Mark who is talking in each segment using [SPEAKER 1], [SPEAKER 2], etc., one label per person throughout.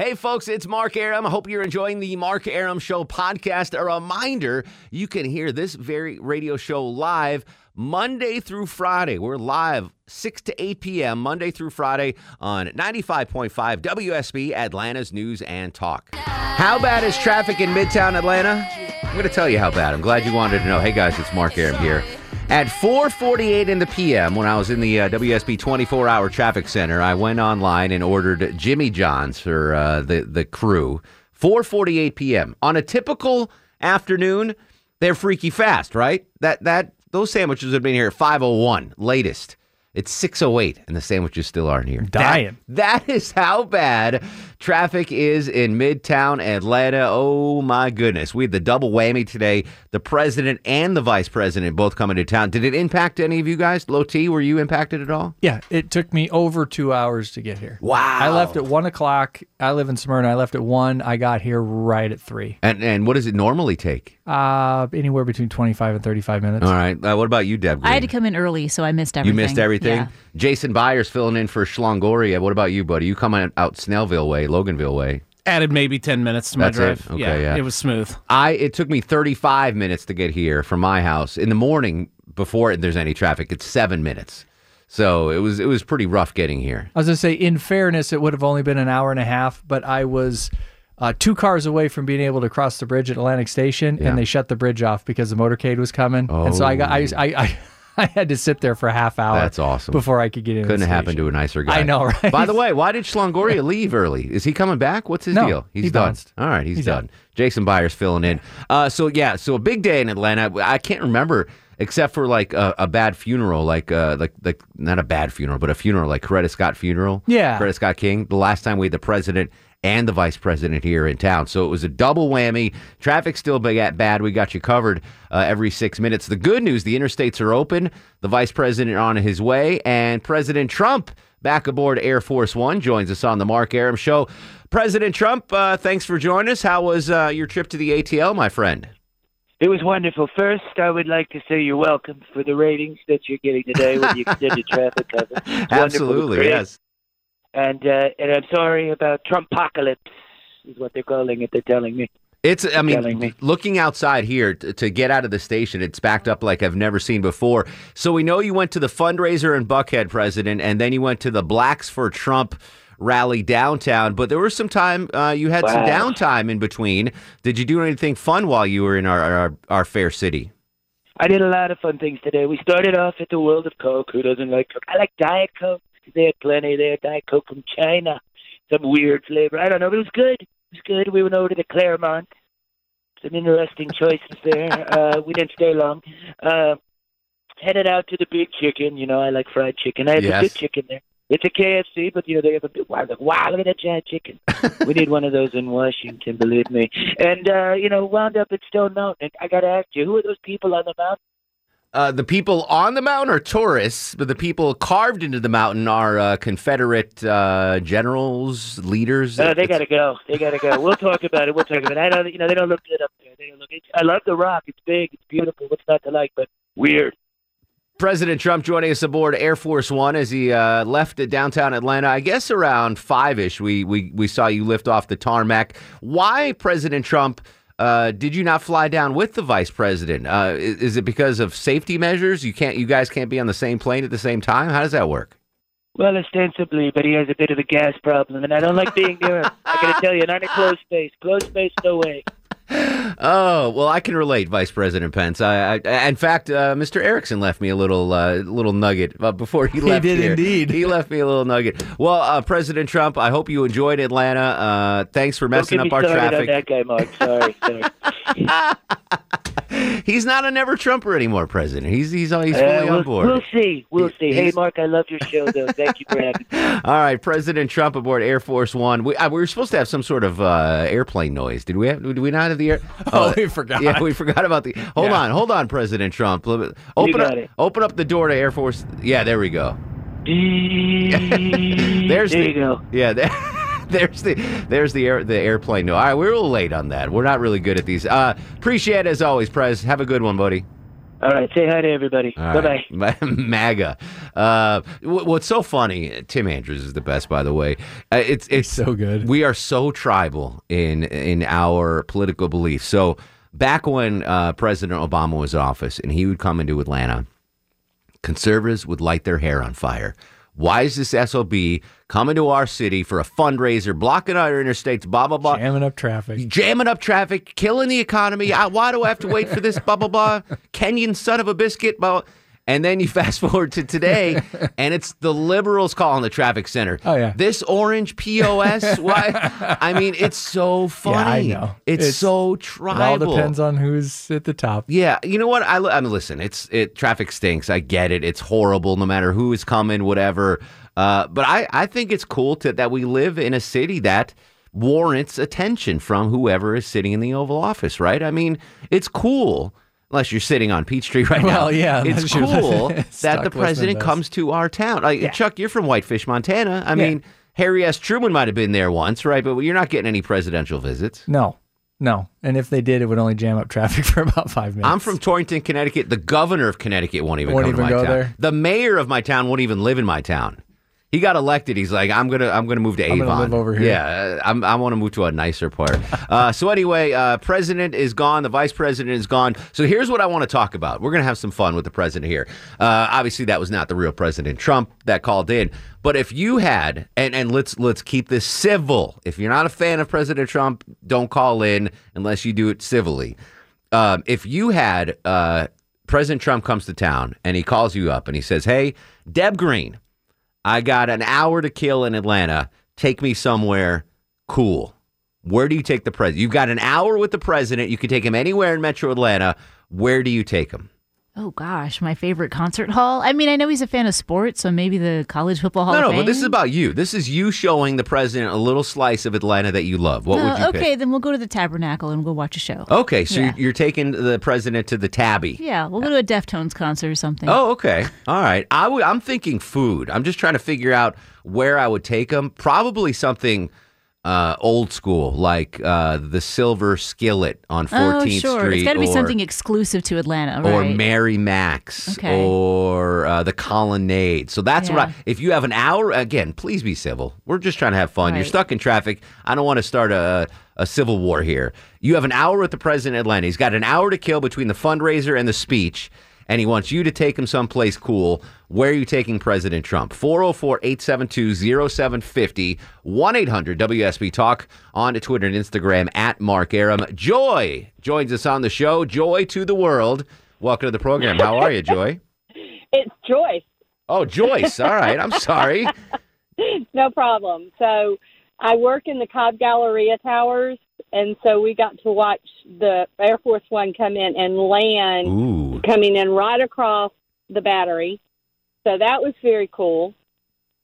[SPEAKER 1] Hey, folks, it's Mark Arum. I hope you're enjoying the Mark Arum Show podcast. A reminder you can hear this very radio show live Monday through Friday. We're live 6 to 8 p.m., Monday through Friday on 95.5 WSB, Atlanta's News and Talk. How bad is traffic in Midtown Atlanta? I'm going to tell you how bad. I'm glad you wanted to know. Hey, guys, it's Mark Arum here. At 4:48 in the p.m., when I was in the uh, WSB 24-hour traffic center, I went online and ordered Jimmy John's for uh, the the crew. 4:48 p.m. on a typical afternoon, they're freaky fast, right? That that those sandwiches have been here at 5:01 latest. It's 6:08 and the sandwiches still aren't here.
[SPEAKER 2] Dying.
[SPEAKER 1] That, that is how bad traffic is in Midtown Atlanta. Oh my goodness. We had the double whammy today. The president and the vice president both coming to town. Did it impact any of you guys? Low T, were you impacted at all?
[SPEAKER 2] Yeah, it took me over two hours to get here.
[SPEAKER 1] Wow.
[SPEAKER 2] I left at one o'clock. I live in Smyrna. I left at one. I got here right at three.
[SPEAKER 1] And and what does it normally take?
[SPEAKER 2] Uh, anywhere between 25 and 35 minutes.
[SPEAKER 1] All right. Uh, what about you, Deb?
[SPEAKER 3] I had to come in early, so I missed everything.
[SPEAKER 1] You missed everything.
[SPEAKER 3] Yeah.
[SPEAKER 1] Jason Byers filling in for Schlongoria. What about you, buddy? You coming out Snellville way, Loganville way.
[SPEAKER 4] Added maybe 10 minutes to my
[SPEAKER 1] That's it?
[SPEAKER 4] drive.
[SPEAKER 1] Okay, yeah.
[SPEAKER 4] It was smooth.
[SPEAKER 1] I it took me 35 minutes to get here from my house in the morning before there's any traffic. It's seven minutes, so it was it was pretty rough getting here.
[SPEAKER 2] I was going to say, in fairness, it would have only been an hour and a half, but I was uh, two cars away from being able to cross the bridge at Atlantic Station,
[SPEAKER 1] Yeah.
[SPEAKER 2] and they shut the bridge off because the motorcade was coming. And so I got, I, I, I, I had to sit there for a half hour.
[SPEAKER 1] That's awesome.
[SPEAKER 2] Before I could get in.
[SPEAKER 1] Couldn't happened to a nicer guy.
[SPEAKER 2] I know, right?
[SPEAKER 1] By the way, why did Schlongoria leave early? Is he coming back? What's his
[SPEAKER 2] No,
[SPEAKER 1] deal? He's
[SPEAKER 2] he
[SPEAKER 1] done.
[SPEAKER 2] bounced.
[SPEAKER 1] All right, he's,
[SPEAKER 2] He's
[SPEAKER 1] done.
[SPEAKER 2] out.
[SPEAKER 1] Jason Byers filling in. Uh, so yeah, so a big day in Atlanta. I can't remember except for like a, a bad funeral, like uh, like like not a bad funeral, but a funeral like Coretta Scott funeral.
[SPEAKER 2] Yeah.
[SPEAKER 1] Coretta Scott King. The last time we had the president and the vice president here in town, so it was a double whammy. Traffic still bad. bad. We got you covered uh, every six minutes. The good news: the interstates are open. The vice president on his way, and President Trump back aboard Air Force One joins us on the Mark Arum Show. President Trump, uh, thanks for joining us. How was uh, your trip to the ATL, my friend?
[SPEAKER 5] It was wonderful. First, I would like to say you're welcome for the ratings that you're getting today with the extended traffic coverage.
[SPEAKER 1] Absolutely, yes.
[SPEAKER 5] And uh, and I'm sorry about Trumpocalypse, is what they're calling it. They're telling me.
[SPEAKER 1] It's, I mean,
[SPEAKER 5] me.
[SPEAKER 1] looking outside here t- to get out of the station, it's backed up like I've never seen before. So we know you went to the fundraiser in Buckhead, President, and then you went to the Blacks for Trump rally downtown. But there was some time, uh, you had some downtime in between. Did you do anything fun while you were in our, our, our fair city?
[SPEAKER 5] I did a lot of fun things today. We started off at the World of Coke. Who doesn't like Coke? I like Diet Coke. They had plenty there. Diet Coke from China, some weird flavor. I don't know, but it was good. It was good. We went over to the Clermont. Some interesting choices there. Uh, we didn't stay long. Uh, headed out to the Big Chicken. You know, I like fried chicken. I have
[SPEAKER 1] Yes.
[SPEAKER 5] a good chicken there. It's a KFC, but you know they have a big. Wow, look, wow, look at that giant chicken. we need one of those in Washington, believe me. And uh, you know, wound up at Stone Mountain. I got to ask you, who are those people on the mountain?
[SPEAKER 1] Uh, the people on the mountain are tourists, but the people carved into the mountain are uh, Confederate uh, generals, leaders.
[SPEAKER 5] Uh, they got to go. They got to go. We'll talk about it. We'll talk about it. I don't. You know, they don't look good up there. They don't look. I love the rock. It's big. It's beautiful. What's not to like? But weird.
[SPEAKER 1] President Trump joining us aboard Air Force One as he uh, left downtown Atlanta. I guess around five ish, we, we we saw you lift off the tarmac. Why, President Trump? Uh, did you not fly down with the vice president? Uh, is, is it because of safety measures? You can't. You guys can't be on the same plane at the same time. How does that work?
[SPEAKER 5] Well, ostensibly, but he has a bit of a gas problem, and I don't like being near him. I got to tell you, not in a closed space. Closed space, no way.
[SPEAKER 1] Oh well, I can relate, Vice President Pence. I, I in fact, uh, Mr. Erickson left me a little uh, little nugget uh, before he left.
[SPEAKER 2] He did
[SPEAKER 1] here.
[SPEAKER 2] indeed.
[SPEAKER 1] He left me a little nugget. Well, uh, President Trump, I hope you enjoyed Atlanta. Uh, thanks for
[SPEAKER 5] Don't
[SPEAKER 1] messing
[SPEAKER 5] get
[SPEAKER 1] up
[SPEAKER 5] me
[SPEAKER 1] our traffic.
[SPEAKER 5] on that guy, Mark. Sorry, sorry.
[SPEAKER 1] he's not a never Trumper anymore, President. He's he's he's fully
[SPEAKER 5] Uh,
[SPEAKER 1] on
[SPEAKER 5] we'll,
[SPEAKER 1] board.
[SPEAKER 5] we'll see. We'll see. Hey, Mark, I love your show, though. Thank you for having me.
[SPEAKER 1] All right, President Trump aboard Air Force One. We, uh, we were supposed to have some sort of uh, airplane noise. Did we have? Did we not have the air?
[SPEAKER 2] Oh, we forgot.
[SPEAKER 1] Yeah, we forgot about the. Hold
[SPEAKER 2] Yeah.
[SPEAKER 1] on, hold on, President Trump. Open up,
[SPEAKER 5] got it.
[SPEAKER 1] open up the door to Air Force. Yeah, there we go.
[SPEAKER 5] There's
[SPEAKER 1] There's
[SPEAKER 5] there
[SPEAKER 1] the,
[SPEAKER 5] you go.
[SPEAKER 1] Yeah, there, there's the there's the air the airplane. No, all right, we're a little late on that. We're not really good at these. Uh, appreciate it as always, Prez. Have a good one, buddy.
[SPEAKER 5] All right, say hi to everybody.
[SPEAKER 1] All
[SPEAKER 5] Bye bye.
[SPEAKER 1] right. MAGA. Uh, what's so funny? Tim Andrews is the best, by the way. Uh, it's it's
[SPEAKER 2] so good.
[SPEAKER 1] We are so tribal in in our political beliefs. So back when uh, President Obama was in office, and he would come into Atlanta, conservatives would light their hair on fire. Why is this SOB coming to our city for a fundraiser, blocking our interstates, blah, blah, blah?
[SPEAKER 2] Jamming up traffic.
[SPEAKER 1] jamming up traffic, killing the economy. I, why do I have to wait for this? Blah blah blah. Kenyan son of a biscuit. Blah. And then you fast forward to today, and it's the liberals calling the traffic center.
[SPEAKER 2] Oh, yeah.
[SPEAKER 1] this orange POS. Why? I mean, it's so funny.
[SPEAKER 2] Yeah, I know.
[SPEAKER 1] It's,
[SPEAKER 2] It's-
[SPEAKER 1] so
[SPEAKER 2] It
[SPEAKER 1] tribal.
[SPEAKER 2] all depends on who's at the top.
[SPEAKER 1] Yeah, you know what? I, I mean, listen. It's it. Traffic stinks. I get it. It's horrible. No matter who is coming, whatever. Uh, but I, I think it's cool to, that we live in a city that warrants attention from whoever is sitting in the Oval Office. Right? I mean, it's cool. Unless you're sitting on Peachtree right now.
[SPEAKER 2] Well, yeah,
[SPEAKER 1] It's cool that the president comes to our town. Like,
[SPEAKER 2] Yeah.
[SPEAKER 1] Chuck, you're from Whitefish, Montana. I
[SPEAKER 2] Yeah.
[SPEAKER 1] mean, Harry S. Truman might have been there once, right? But you're not getting any presidential visits.
[SPEAKER 2] No, no. And if they did, it would only jam up traffic for about five minutes.
[SPEAKER 1] I'm from Torrington, Connecticut. The governor of Connecticut won't even
[SPEAKER 2] Won't
[SPEAKER 1] come
[SPEAKER 2] even
[SPEAKER 1] to my
[SPEAKER 2] go
[SPEAKER 1] town.
[SPEAKER 2] there?
[SPEAKER 1] The mayor of my town won't even live in my town. He got elected. He's like, I'm gonna, I'm gonna move to Avon.
[SPEAKER 2] I'm gonna live over here.
[SPEAKER 1] Yeah, uh, I'm, I want to move to a nicer part. uh, so anyway, uh, president is gone. The vice president is gone. So here's what I want to talk about. We're gonna have some fun with the president here. Uh, obviously, that was not the real President Trump that called in. But if you had, and, and let's let's keep this civil. If you're not a fan of President Trump, don't call in unless you do it civilly. Um, if you had uh, President Trump comes to town and he calls you up and he says, "Hey, Deb Green, I got an hour to kill in Atlanta. Take me somewhere cool." Where do you take the president? You've got an hour with the president. You can take him anywhere in Metro Atlanta. Where do you take him?
[SPEAKER 3] Oh gosh, my favorite concert hall. I mean, I know he's a fan of sports, so maybe the College Football Hall
[SPEAKER 1] no, no, but this is about you. This is you showing the president a little slice of Atlanta that you love. What
[SPEAKER 3] No,
[SPEAKER 1] would you
[SPEAKER 3] okay,
[SPEAKER 1] pick?
[SPEAKER 3] then we'll go to the Tabernacle and we'll watch a show.
[SPEAKER 1] Okay, so
[SPEAKER 3] Yeah.
[SPEAKER 1] you're, you're taking the president to the Tabby.
[SPEAKER 3] Yeah, we'll go to a Deftones concert or something.
[SPEAKER 1] Oh, okay. All right. I w- I'm thinking food. I'm just trying to figure out where I would take him. Probably something uh, old school, like uh, the Silver Skillet on 14th
[SPEAKER 3] Oh, sure.
[SPEAKER 1] Street.
[SPEAKER 3] It's got to be
[SPEAKER 1] or,
[SPEAKER 3] something exclusive to Atlanta,
[SPEAKER 1] Or
[SPEAKER 3] right?
[SPEAKER 1] Mary Mac's,
[SPEAKER 3] Okay.
[SPEAKER 1] or uh, the Colonnade. So that's what I. If you have an hour, again, please be civil. We're just trying to have fun. You're stuck in traffic. I don't want to start a, a civil war here. You have an hour with the president of Atlanta. He's got an hour to kill between the fundraiser and the speech, and he wants you to take him someplace cool. Where are you taking President Trump? 404 872 0750 1 800 WSB Talk on Twitter and Instagram at Mark Arum. Joy joins us on the show. Joy to the world. Welcome to the program. How are you, Joy?
[SPEAKER 4] It's Joyce.
[SPEAKER 1] Oh, Joyce. All right. I'm sorry.
[SPEAKER 4] No problem. So I work in the Cobb Galleria Towers, and so we got to watch the Air Force One come in and land,
[SPEAKER 1] Ooh.
[SPEAKER 4] coming in right across the battery. So that was very cool.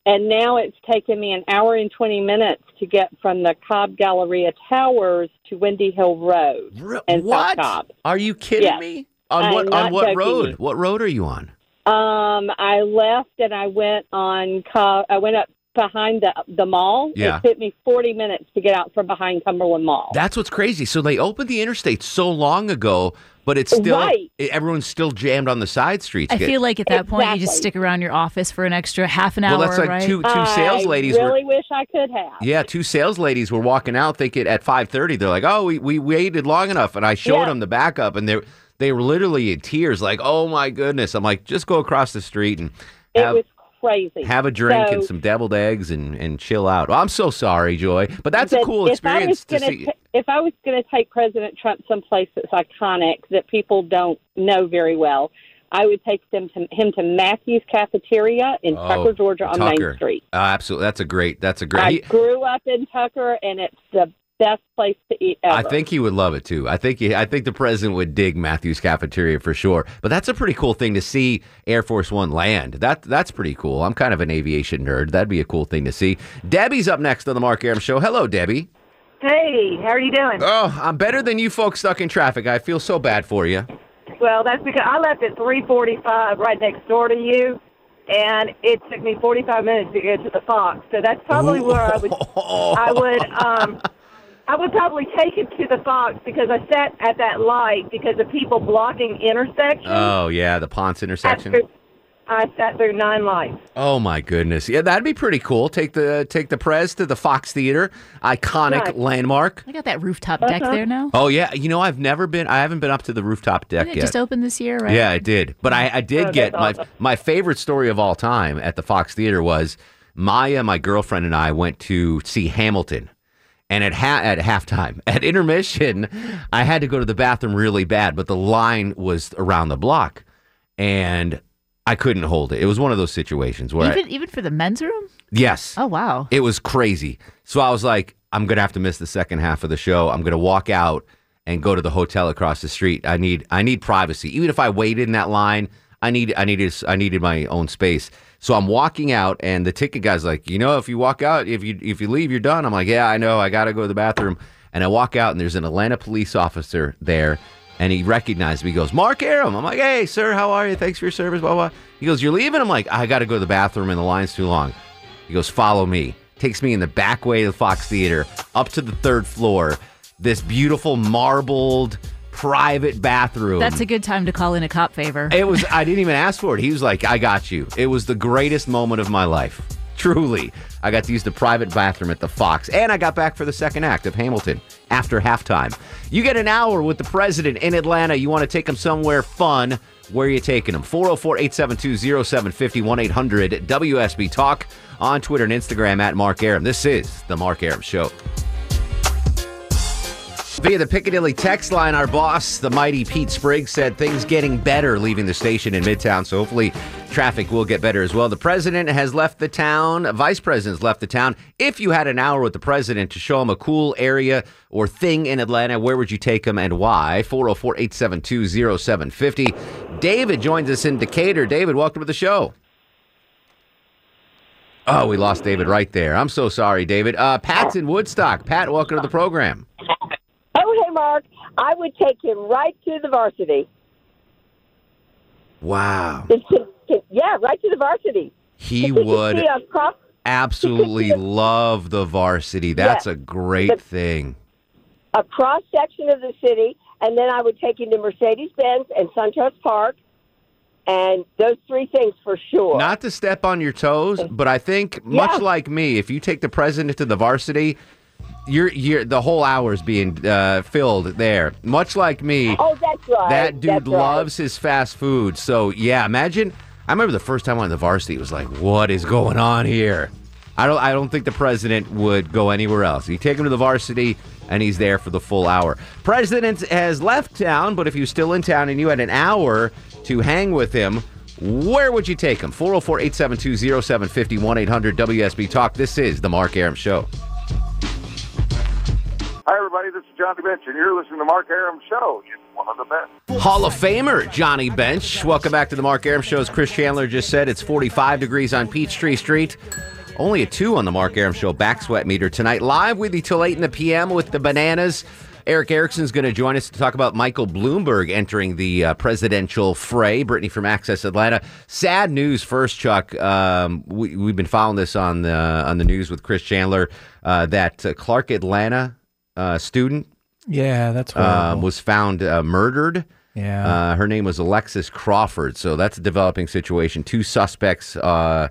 [SPEAKER 4] And now it's taken me an hour and 20 minutes to get from the Cobb Galleria Towers to Windy Hill Road. And South
[SPEAKER 1] what?
[SPEAKER 4] Cobb.
[SPEAKER 1] Are you kidding
[SPEAKER 4] Yes.
[SPEAKER 1] me? On what on what
[SPEAKER 4] joking
[SPEAKER 1] road? What road are you on?
[SPEAKER 4] Um, I left and I went on. Co- I went up behind the the mall.
[SPEAKER 1] Yeah.
[SPEAKER 4] It took me forty minutes to get out from behind Cumberland Mall.
[SPEAKER 1] That's what's crazy. So they opened the interstate so long ago, but it's still
[SPEAKER 4] Right.
[SPEAKER 1] everyone's still jammed on the side streets.
[SPEAKER 3] I feel like at that point you just
[SPEAKER 4] Exactly.
[SPEAKER 3] stick around your office for an extra half an
[SPEAKER 1] well,
[SPEAKER 3] hour,
[SPEAKER 1] that's like
[SPEAKER 3] right?
[SPEAKER 1] two two sales
[SPEAKER 4] I
[SPEAKER 1] ladies were
[SPEAKER 4] really wish I could have.
[SPEAKER 1] Yeah, two sales ladies were walking out thinking at 5:30 they're like, "Oh, we, we waited long enough." And I showed
[SPEAKER 4] Yeah.
[SPEAKER 1] them the backup and they they were literally in tears like, "Oh my goodness." I'm like, "Just go across the street and
[SPEAKER 4] It
[SPEAKER 1] have
[SPEAKER 4] was crazy.
[SPEAKER 1] have a drink and some deviled eggs and and chill out." Well, I'm so sorry, Joy, but that's a cool experience to see.
[SPEAKER 4] ta- if I was going to take President Trump someplace that's iconic that people don't know very well, I would take them to him to Matthew's Cafeteria in
[SPEAKER 1] Oh,
[SPEAKER 4] Tucker, Georgia, on
[SPEAKER 1] Tucker.
[SPEAKER 4] Main Street.
[SPEAKER 1] Uh, absolutely. That's a great that's a great
[SPEAKER 4] I grew up in Tucker, and it's the best place to eat ever.
[SPEAKER 1] I think he would love it too. I think he, I think the president would dig Matthews Cafeteria for sure. But that's a pretty cool thing to see Air Force One land. That that's pretty cool. I'm kind of an aviation nerd. That'd be a cool thing to see. Debbie's up next on the Mark Arum Show. Hello, Debbie.
[SPEAKER 6] Hey, how are you doing?
[SPEAKER 1] Oh, I'm better than you folks stuck in traffic. I feel so bad for you.
[SPEAKER 6] Well, that's because I left at 3:45 right next door to you, and it took me 45 minutes to get to the Fox. So that's probably where I would I would um I would probably take it to the Fox because I sat at that light because of people blocking intersections.
[SPEAKER 1] Oh yeah, the Ponce intersection.
[SPEAKER 6] After I sat through nine lights.
[SPEAKER 1] Oh my goodness. Yeah, that'd be pretty cool. Take the take the Prez to the Fox Theater, iconic
[SPEAKER 6] Right.
[SPEAKER 1] landmark.
[SPEAKER 3] I got that rooftop deck
[SPEAKER 6] Uh-huh.
[SPEAKER 3] there now.
[SPEAKER 1] Oh yeah, you know I've never been. I haven't been up to the rooftop deck yet.
[SPEAKER 3] just opened this year, right?
[SPEAKER 1] Yeah, I did. But I, I did
[SPEAKER 6] Oh,
[SPEAKER 1] get
[SPEAKER 6] that's
[SPEAKER 1] my
[SPEAKER 6] awesome.
[SPEAKER 1] my favorite story of all time at the Fox Theater was Maya, my girlfriend, and I went to see Hamilton. And at ha- at halftime, at intermission, I had to go to the bathroom really bad, but the line was around the block, and I couldn't hold it. It was one of those situations where, I-
[SPEAKER 3] Even even for the men's room?
[SPEAKER 1] yes,
[SPEAKER 3] Oh wow.
[SPEAKER 1] it was crazy. So I was like, I'm gonna have to miss the second half of the show. I'm gonna walk out and go to the hotel across the street. I need I need privacy. Even if I waited in that line, I need I needed I needed my own space. So I'm walking out and the ticket guy's like, you know, if you walk out, if you if you leave, you're done. I'm like, yeah, I know. I gotta go to the bathroom. And I walk out and there's an Atlanta police officer there. And he recognized me. He goes, Mark Arum. I'm like, hey, sir, how are you? Thanks for your service. Blah, blah. He goes, you're leaving? I'm like, I got to go to the bathroom and the line's too long. He goes, follow me. Takes me in the back way of the Fox Theater up to the third floor. This beautiful marbled private bathroom.
[SPEAKER 3] That's a good time to call in a cop favor.
[SPEAKER 1] It was. I didn't even ask for it. He was like, "I got you." It was the greatest moment of my life. Truly, I got to use the private bathroom at the Fox, and I got back for the second act of Hamilton after halftime. You get an hour with the president in Atlanta. You want to take him somewhere fun. Where are you taking him? 404 872 0750 1 800 WSB Talk on Twitter and Instagram at Mark Arum. This is The Mark Arum Show. Via the Piccadilly text line, our boss, the mighty Pete Spriggs, said things getting better leaving the station in Midtown. So hopefully traffic will get better as well. The president has left the town. Vice president's left the town. If you had an hour with the president to show him a cool area or thing in Atlanta, where would you take him and why? 404 872 0750. David joins us in Decatur. David, welcome to the show. Oh, we lost David right there. I'm so sorry, David. Uh, Pat's in Woodstock. Pat, welcome to the program.
[SPEAKER 7] I would take him right to the varsity.
[SPEAKER 1] Wow.
[SPEAKER 7] Yeah, right to the varsity.
[SPEAKER 1] He would absolutely love the varsity. That's a great
[SPEAKER 7] But-
[SPEAKER 1] thing.
[SPEAKER 7] a cross section of the city, and then I would take him to Mercedes Benz and SunTrust Park, and those three things for sure.
[SPEAKER 1] Not to step on your toes, but I think much
[SPEAKER 7] Yeah.
[SPEAKER 1] like me, if you take the president to the varsity, you're you're the whole hour is being uh, filled there. Much like me,
[SPEAKER 7] oh, that's right.
[SPEAKER 1] that dude
[SPEAKER 7] That's right.
[SPEAKER 1] loves his fast food. So yeah, imagine. I remember the first time I went to the varsity. It was like, what is going on here? I don't. I don't think the president would go anywhere else. You take him to the varsity, and he's there for the full hour. President has left town, but if you're still in town and you had an hour to hang with him, where would you take him? 404 872 0750 1 800 WSB Talk. This is The Mark Arum Show.
[SPEAKER 8] Hi, everybody. This is Johnny Bench, and you're listening to Mark Arum Show. It's one of the best.
[SPEAKER 1] Hall of Famer Johnny Bench. Welcome back to the Mark Arum Show. As Chris Chandler just said, it's 45 degrees on Peachtree Street. Only a two on the Mark Arum Show back sweat meter tonight. Live with you till 8 in the p.m. with the bananas. Erick Erickson's going to join us to talk about Michael Bloomberg entering the uh, presidential fray. Brittany from Access Atlanta. Sad news first, Chuck. Um, we, we've been following this on the on the news with Chris Chandler uh, that uh, Clark Atlanta uh, student
[SPEAKER 2] Yeah, that's horrible.
[SPEAKER 1] um, was found uh, murdered.
[SPEAKER 2] yeah.
[SPEAKER 1] Uh, her name was Alexis Crawford. So that's a developing situation. Two suspects uh,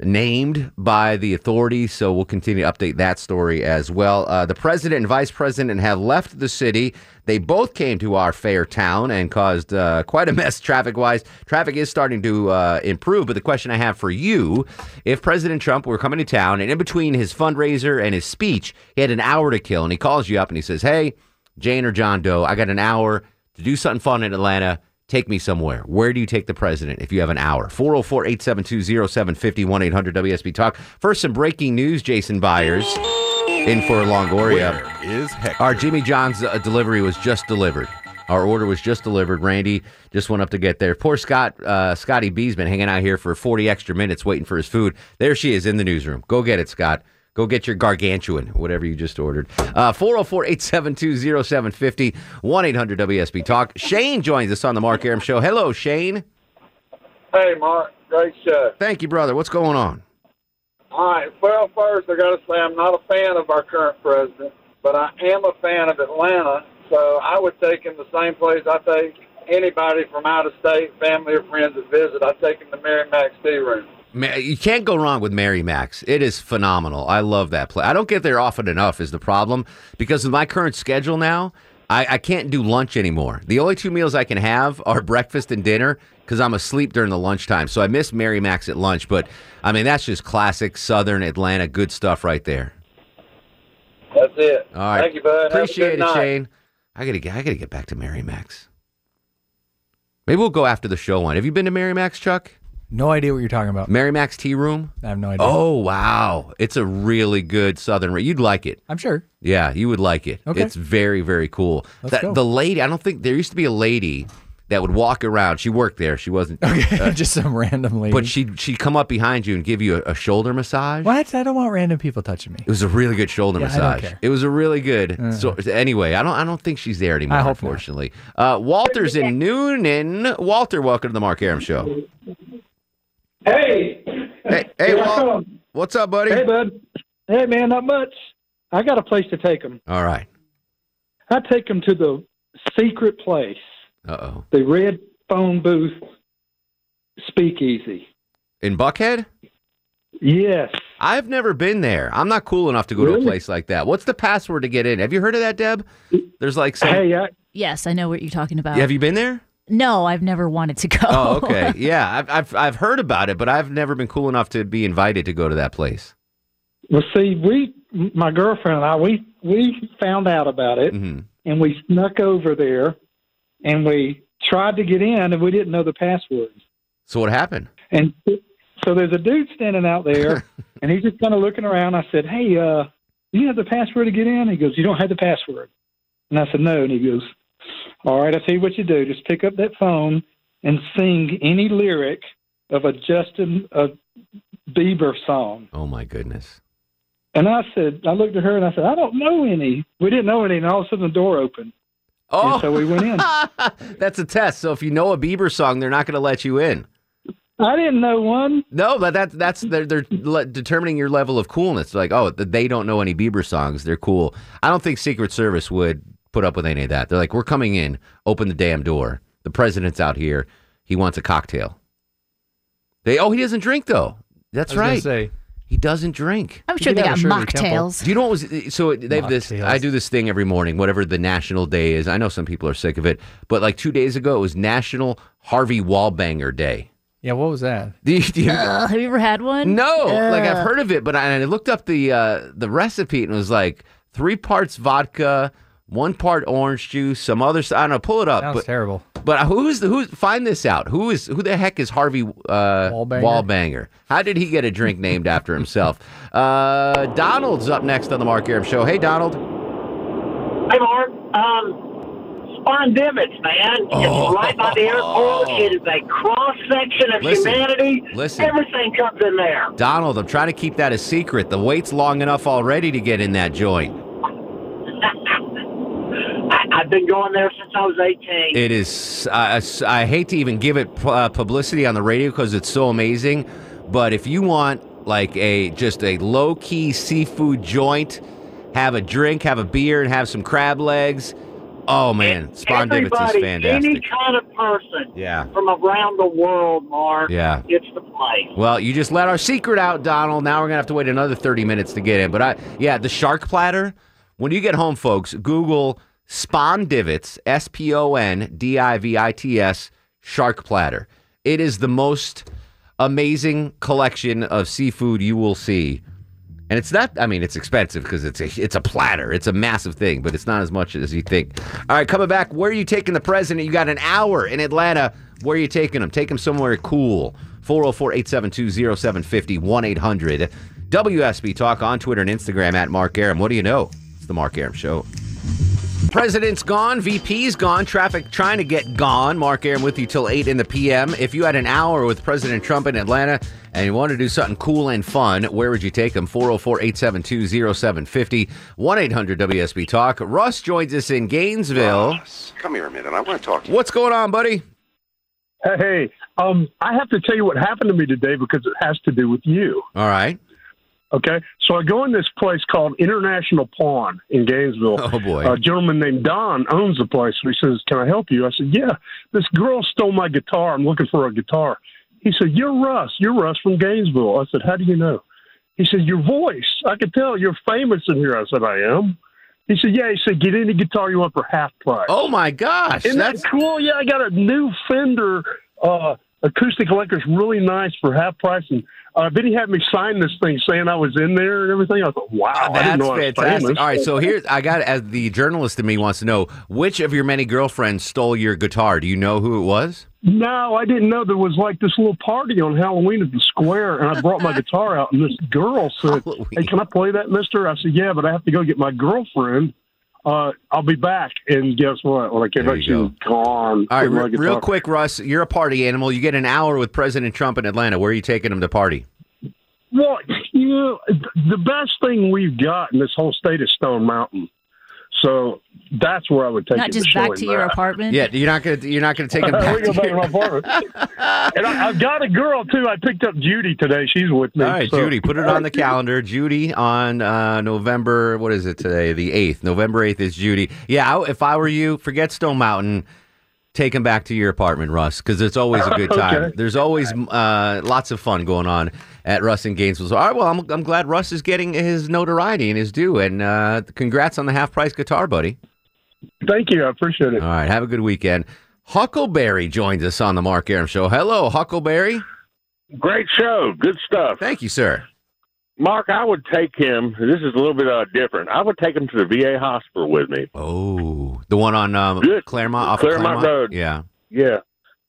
[SPEAKER 1] named by the authorities. So we'll continue to update that story as well. Uh, the president and vice president have left the city. They both came to our fair town and caused uh, quite a mess traffic wise. Traffic is starting to uh, improve. But the question I have for you if President Trump were coming to town and in between his fundraiser and his speech, he had an hour to kill, and he calls you up and he says, Hey, Jane or John Doe, I got an hour to do something fun in Atlanta. Take me somewhere. Where do you take the president if you have an hour? 404 872 0750 1 800 WSB Talk. First, some breaking news, Jason Byers. in for Longoria.
[SPEAKER 9] Where is Hector?
[SPEAKER 1] Our Jimmy John's uh, delivery was just delivered. Our order was just delivered. Randy just went up to get there. Poor Scott, uh, Scotty B's been hanging out here for 40 extra minutes waiting for his food. There she is in the newsroom. Go get it, Scott. Go get your gargantuan, whatever you just ordered. Uh, 404 872 0750 1 800 WSB Talk. Shane joins us on the Mark Arum Show. Hello, Shane.
[SPEAKER 8] Hey, Mark. Great show.
[SPEAKER 1] Thank you, brother. What's going on?
[SPEAKER 8] All right. Well, first, I got to say I'm not a fan of our current president, but I am a fan of Atlanta. So I would take him the same place I take anybody from out of state, family or friends that visit. I take him to Mary Mac's Tea Room.
[SPEAKER 1] You can't go wrong with Mary Mac's. It is phenomenal. I love that place. I don't get there often enough is the problem because of my current schedule now. I, I can't do lunch anymore. The only two meals I can have are breakfast and dinner because I'm asleep during the lunchtime. So I miss Mary Mac's at lunch. But I mean, that's just classic Southern Atlanta good stuff right there.
[SPEAKER 8] That's it.
[SPEAKER 1] All right.
[SPEAKER 8] Thank you, bud.
[SPEAKER 1] Appreciate it,
[SPEAKER 8] night.
[SPEAKER 1] Shane. I gotta get. I gotta get back to Mary Mac's. Maybe we'll go after the show one. Have you been to Mary Mac's, Chuck?
[SPEAKER 2] No idea what you're talking about.
[SPEAKER 1] Mary Mac's Tea Room.
[SPEAKER 2] I have no idea.
[SPEAKER 1] Oh wow, it's a really good Southern. re- You'd like it.
[SPEAKER 2] I'm sure.
[SPEAKER 1] Yeah, you would like it.
[SPEAKER 2] Okay.
[SPEAKER 1] It's very, very cool.
[SPEAKER 2] Let's
[SPEAKER 1] That-
[SPEAKER 2] go.
[SPEAKER 1] The lady, I don't think there used to be a lady that would walk around. She worked there. She wasn't,
[SPEAKER 2] Okay, just some random lady.
[SPEAKER 1] but she she'd come up behind you and give you a, a shoulder massage.
[SPEAKER 2] what? I don't want random people touching me.
[SPEAKER 1] It was a really good shoulder
[SPEAKER 2] I don't
[SPEAKER 1] massage.
[SPEAKER 2] care.
[SPEAKER 1] It was a really good. So anyway, I don't I don't think she's there anymore.
[SPEAKER 2] I hope not.
[SPEAKER 1] unfortunately. Uh, Walter's in Newnan. Walter, welcome to the Mark Arum Show.
[SPEAKER 10] Hey.
[SPEAKER 1] Hey, hey, Walt. What's up, buddy?
[SPEAKER 10] Hey, bud. Hey, man, not much. I got a place to take them.
[SPEAKER 1] All right.
[SPEAKER 10] I take them to the secret place,
[SPEAKER 1] Uh oh.
[SPEAKER 10] the red phone booth speakeasy.
[SPEAKER 1] In Buckhead?
[SPEAKER 10] Yes.
[SPEAKER 1] I've never been there. I'm not cool enough to go to a place like that. What's the password to get in? Have you heard of that, Deb? There's like some.
[SPEAKER 10] Hey, I,
[SPEAKER 3] Yes, I know what you're talking about.
[SPEAKER 1] Have you been there?
[SPEAKER 3] No, I've never wanted to go.
[SPEAKER 1] Oh, okay. Yeah, I've, I've I've heard about it, but I've never been cool enough to be invited to go to that place.
[SPEAKER 10] well, see, we, my girlfriend and I, we we found out about it,
[SPEAKER 1] hmm
[SPEAKER 10] and we snuck over there, and we tried to get in, and we didn't know the password.
[SPEAKER 1] So what happened?
[SPEAKER 10] And so there's a dude standing out there, and he's just kind of looking around. I said, "Hey, uh, you have the password to get in?" He goes, "You don't have the password." And I said, "No." And he goes, "All right, tell you what you do. Just pick up that phone and sing any lyric of a Justin uh, Bieber song."
[SPEAKER 1] Oh my goodness.
[SPEAKER 10] And I said, I looked at her and I said, "I don't know any." We didn't know any, and all of a sudden the door opened.
[SPEAKER 1] Oh,
[SPEAKER 10] And so we went in.
[SPEAKER 1] that's a test. So if you know a Bieber song, they're not going to let you in.
[SPEAKER 10] I didn't know one.
[SPEAKER 1] No, but that's that's they're they're le- determining your level of coolness. Like, oh, they don't know any Bieber songs. They're cool. I don't think Secret Service would put up with any of that. They're like, we're coming in. Open the damn door. The president's out here. He wants a cocktail. They oh, he doesn't drink though. That's
[SPEAKER 2] I was
[SPEAKER 1] right.
[SPEAKER 2] Say,
[SPEAKER 1] He doesn't drink.
[SPEAKER 3] I'm sure they got
[SPEAKER 2] a Shirley Temple.
[SPEAKER 3] mocktails.
[SPEAKER 1] Do you know what was so they have this? I do this thing every morning, whatever the national day is. I know some people are sick of it, but like two days ago, it was National Harvey Wallbanger Day.
[SPEAKER 2] yeah, what was that?
[SPEAKER 1] Do you- do you-
[SPEAKER 3] Ugh, have you ever had one?
[SPEAKER 1] no, like I've heard of it, but I, I looked up the uh, the recipe and it was like three parts vodka, one part orange juice, some other. I don't know. Pull it up,
[SPEAKER 2] Sounds
[SPEAKER 1] but
[SPEAKER 2] terrible.
[SPEAKER 1] but who's the who's find this out? Who is who the heck is Harvey uh,
[SPEAKER 2] Wallbanger?
[SPEAKER 1] Wallbanger? How did he get a drink named after himself? Uh, Donald's up next on the Mark Arum Show. Hey, Donald.
[SPEAKER 11] Hey, Mark. Um, Spondivits, man.
[SPEAKER 1] Oh.
[SPEAKER 11] It's right by the airport. It is a cross section of
[SPEAKER 1] Listen,
[SPEAKER 11] humanity.
[SPEAKER 1] listen.
[SPEAKER 11] Everything comes in there.
[SPEAKER 1] Donald, I'm trying to keep that a secret. The wait's long enough already to get in that joint.
[SPEAKER 11] I, I've been going there since I was 18.
[SPEAKER 1] It is. I I hate to even give it uh, publicity on the radio because it's so amazing. But if you want like a just a low key seafood joint, have a drink, have a beer, and have some crab legs. Oh man, Spondivits is
[SPEAKER 11] Everybody, any kind of person
[SPEAKER 1] Yeah.
[SPEAKER 11] from around the world, Mark,
[SPEAKER 1] Yeah.
[SPEAKER 11] it's the place.
[SPEAKER 1] Well, you just let our secret out, Donald. Now we're gonna have to wait another thirty minutes to get in. But I, yeah, the shark platter. When you get home, folks, Google Spondivits, S P O N D I V I T S, shark platter. It is the most amazing collection of seafood you will see. And it's not. I mean, it's expensive because it's a it's a platter. It's a massive thing, but it's not as much as you think. All right, coming back. Where are you taking the president? You got an hour in Atlanta. Where are you taking him? Take him somewhere cool. 404 872 0750 1 800 WSB Talk on Twitter and Instagram at Mark Arum. What do you know? It's the Mark Arum Show. President's gone, VP's gone, traffic trying to get gone. Mark Arum with you till 8 in the PM. If you had an hour with President Trump in Atlanta and you want to do something cool and fun, where would you take him? 404 872 0750 1 800 WSB Talk. Russ joins us in Gainesville.
[SPEAKER 9] Come here a minute. I want to talk to you.
[SPEAKER 1] What's going on, buddy?
[SPEAKER 12] Hey, um, I have to tell you what happened to me today because it has to do with you.
[SPEAKER 1] All right.
[SPEAKER 12] Okay, so I go in this place called International Pawn in Gainesville.
[SPEAKER 1] Oh, boy.
[SPEAKER 12] A gentleman named Don owns the place. He says, "Can I help you?" I said, "Yeah." This girl stole my guitar. I'm looking for a guitar. He said, "You're Russ. You're Russ from Gainesville." I said, "How do you know?" He said, "Your voice. I could tell you're famous in here." I said, "I am." He said, "Yeah." He said, "Get any guitar you want for half price."
[SPEAKER 1] Oh, my gosh.
[SPEAKER 12] Isn't
[SPEAKER 1] That's
[SPEAKER 12] that cool? Yeah, I got a new Fender uh, acoustic electric, really nice for half price. And uh, then he had me sign this thing saying I was in there and everything. I thought, wow, didn't
[SPEAKER 1] That's
[SPEAKER 12] know I was
[SPEAKER 1] fantastic. All right, so here I got as the journalist in me wants to know which of your many girlfriends stole your guitar. Do you know who it was?
[SPEAKER 12] No, I didn't know there was like this little party on Halloween at the square, and I brought my guitar out, and this girl said, "Hey, can I play that, Mister?" I said, "Yeah, but I have to go get my girlfriend. Uh, I'll be back." And guess what? When I came back,
[SPEAKER 1] you
[SPEAKER 12] she was gone.
[SPEAKER 1] All right, re- real
[SPEAKER 12] guitar.
[SPEAKER 1] quick, Russ, you're a party animal. You get an hour with President Trump in Atlanta. Where are you taking him to party?
[SPEAKER 12] Well, you know, the best thing we've got in this whole state is Stone Mountain. So that's where I would take
[SPEAKER 3] Not
[SPEAKER 12] him
[SPEAKER 3] just
[SPEAKER 12] show
[SPEAKER 3] back to your
[SPEAKER 12] that.
[SPEAKER 3] apartment.
[SPEAKER 1] Yeah, you're not gonna you're not gonna take him back.
[SPEAKER 12] go
[SPEAKER 1] to
[SPEAKER 12] back to
[SPEAKER 1] your-
[SPEAKER 12] my apartment. and I, I've got a girl too. I picked up Judy today. She's with me.
[SPEAKER 1] All right,
[SPEAKER 12] so-
[SPEAKER 1] Judy, put it on the calendar. Judy on uh, November. What is it today? The eighth. November eighth is Judy. Yeah, I, if I were you, forget Stone Mountain. Take him back to your apartment, Russ, because it's always a good time.
[SPEAKER 12] Okay.
[SPEAKER 1] There's always uh, lots of fun going on at Russ and Gainesville. So, all right, well, I'm, I'm glad Russ is getting his notoriety and his due. And uh, congrats on the half price guitar, buddy.
[SPEAKER 12] Thank you. I appreciate it.
[SPEAKER 1] All right, have a good weekend. Huckleberry joins us on the Mark Arum Show. Hello, Huckleberry.
[SPEAKER 13] Great show. Good stuff.
[SPEAKER 1] Thank you, sir.
[SPEAKER 13] Mark, I would take him. This is a little bit uh, different. I would take him to the VA hospital with me.
[SPEAKER 1] Oh, the one on um,
[SPEAKER 13] Good.
[SPEAKER 1] Clairmont, off of
[SPEAKER 13] Clairmont
[SPEAKER 1] Clairmont
[SPEAKER 13] Road.
[SPEAKER 1] Yeah.
[SPEAKER 13] Yeah.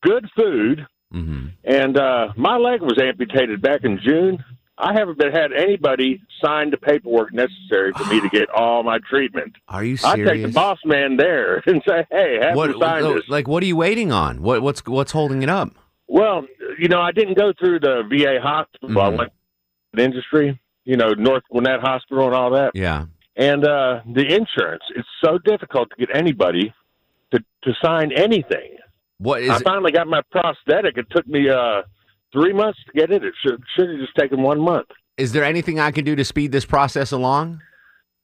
[SPEAKER 13] Good food.
[SPEAKER 1] Mm-hmm.
[SPEAKER 13] And uh, my leg was amputated back in June. I haven't been, had anybody sign the paperwork necessary for me to get all my treatment.
[SPEAKER 1] Are you serious?
[SPEAKER 13] I'd take the boss man there and say, "Hey, have
[SPEAKER 1] What,
[SPEAKER 13] sign
[SPEAKER 1] oh,
[SPEAKER 13] this."
[SPEAKER 1] like, what are you waiting on? What, what's what's holding it up?
[SPEAKER 13] Well, you know, I didn't go through the VA hospital. I
[SPEAKER 1] Mhm.
[SPEAKER 13] went to the industry, you know, North Gwinnett Hospital and all that.
[SPEAKER 1] Yeah.
[SPEAKER 13] And uh, the insurance, it's so difficult to get anybody to, to sign anything.
[SPEAKER 1] What is
[SPEAKER 13] I
[SPEAKER 1] it?
[SPEAKER 13] finally got my prosthetic. It took me uh, three months to get it. It should, should have just taken one month.
[SPEAKER 1] Is there anything I can do to speed this process along?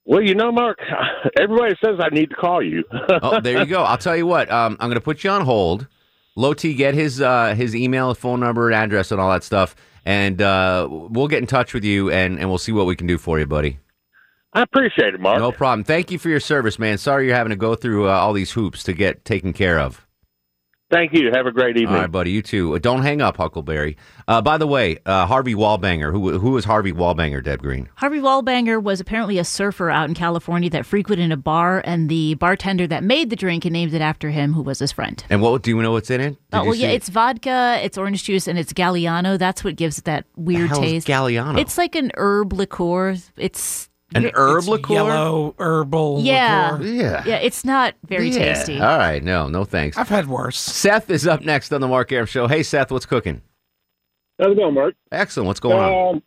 [SPEAKER 13] Well, you know, Mark, everybody says I need to call you.
[SPEAKER 1] oh, there you go. I'll tell you what. Um, I'm going to put you on hold. Low T, get his uh, his email, phone number, and address, and all that stuff, and uh, we'll get in touch with you, and, and we'll see what we can do for you, buddy.
[SPEAKER 13] I appreciate it, Mark.
[SPEAKER 1] No problem. Thank you for your service, man. Sorry you're having to go through uh, all these hoops to get taken care of.
[SPEAKER 13] Thank you. Have a great evening.
[SPEAKER 1] All right, buddy. You too. Uh, Don't hang up, Huckleberry. Uh, by the way, uh, Harvey Wallbanger. Who who is Harvey Wallbanger? Deb Green.
[SPEAKER 3] Harvey Wallbanger was apparently a surfer out in California that frequented a bar, and the bartender that made the drink and named it after him, who was his friend.
[SPEAKER 1] And what do you know what's in it? Did
[SPEAKER 3] Oh well, yeah,
[SPEAKER 1] see-
[SPEAKER 3] it's vodka, it's orange juice, and it's Galliano. That's what gives it that weird
[SPEAKER 1] hell is
[SPEAKER 3] taste.
[SPEAKER 1] Galliano?
[SPEAKER 3] It's like an herb liqueur. It's
[SPEAKER 1] An herb
[SPEAKER 14] It's
[SPEAKER 1] liqueur?
[SPEAKER 14] Yellow herbal
[SPEAKER 3] yeah,
[SPEAKER 14] liqueur.
[SPEAKER 1] Yeah.
[SPEAKER 3] yeah. It's not very
[SPEAKER 1] Yeah.
[SPEAKER 3] tasty.
[SPEAKER 1] All right. No, no thanks.
[SPEAKER 14] I've had worse.
[SPEAKER 1] Seth is up next on the Mark Arum Show. Hey, Seth, what's cooking?
[SPEAKER 15] How's it going, Mark?
[SPEAKER 1] Excellent. What's going on?
[SPEAKER 15] Um,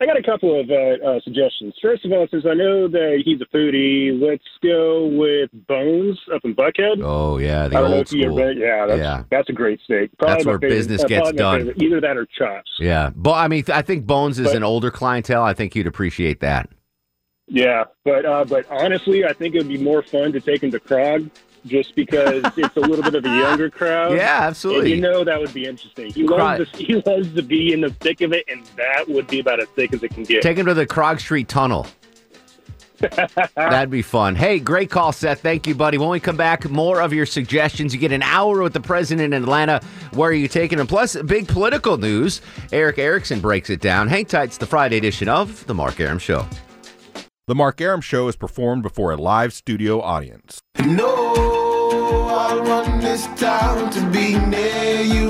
[SPEAKER 15] I got a couple of uh, uh, suggestions. First of all, since I know that he's a foodie, let's go with Bones up in Buckhead.
[SPEAKER 1] Oh yeah, the
[SPEAKER 15] I don't know
[SPEAKER 1] old school.
[SPEAKER 15] ever- yeah, that's,
[SPEAKER 1] Yeah.
[SPEAKER 15] that's a great steak. Probably
[SPEAKER 1] That's where
[SPEAKER 15] favorite-
[SPEAKER 1] business
[SPEAKER 15] uh,
[SPEAKER 1] gets
[SPEAKER 15] probably
[SPEAKER 1] done.
[SPEAKER 15] Either that or chops.
[SPEAKER 1] Yeah, but I mean, I think Bones is
[SPEAKER 15] But-
[SPEAKER 1] an older clientele. I think you'd appreciate that.
[SPEAKER 15] Yeah, but uh, but honestly, I think it would be more fun to take him to Krog, just because it's a little bit of a younger crowd.
[SPEAKER 1] Yeah, absolutely.
[SPEAKER 15] And you know that would be interesting. He
[SPEAKER 1] Krog-
[SPEAKER 15] loves to, he loves to be in the thick of it, and that would be about as thick as it can get.
[SPEAKER 1] Take him to the Krog Street Tunnel. That'd be fun. Hey, great call, Seth. Thank you, buddy. When we come back, more of your suggestions. You get an hour with the president in Atlanta. Where are you taking him? Plus, big political news. Erick Erickson breaks it down. Hang tight. It's the Friday edition of The Mark Arum Show.
[SPEAKER 16] The Mark Arum Show is performed before a live studio audience.
[SPEAKER 17] No, I want this town to be near you.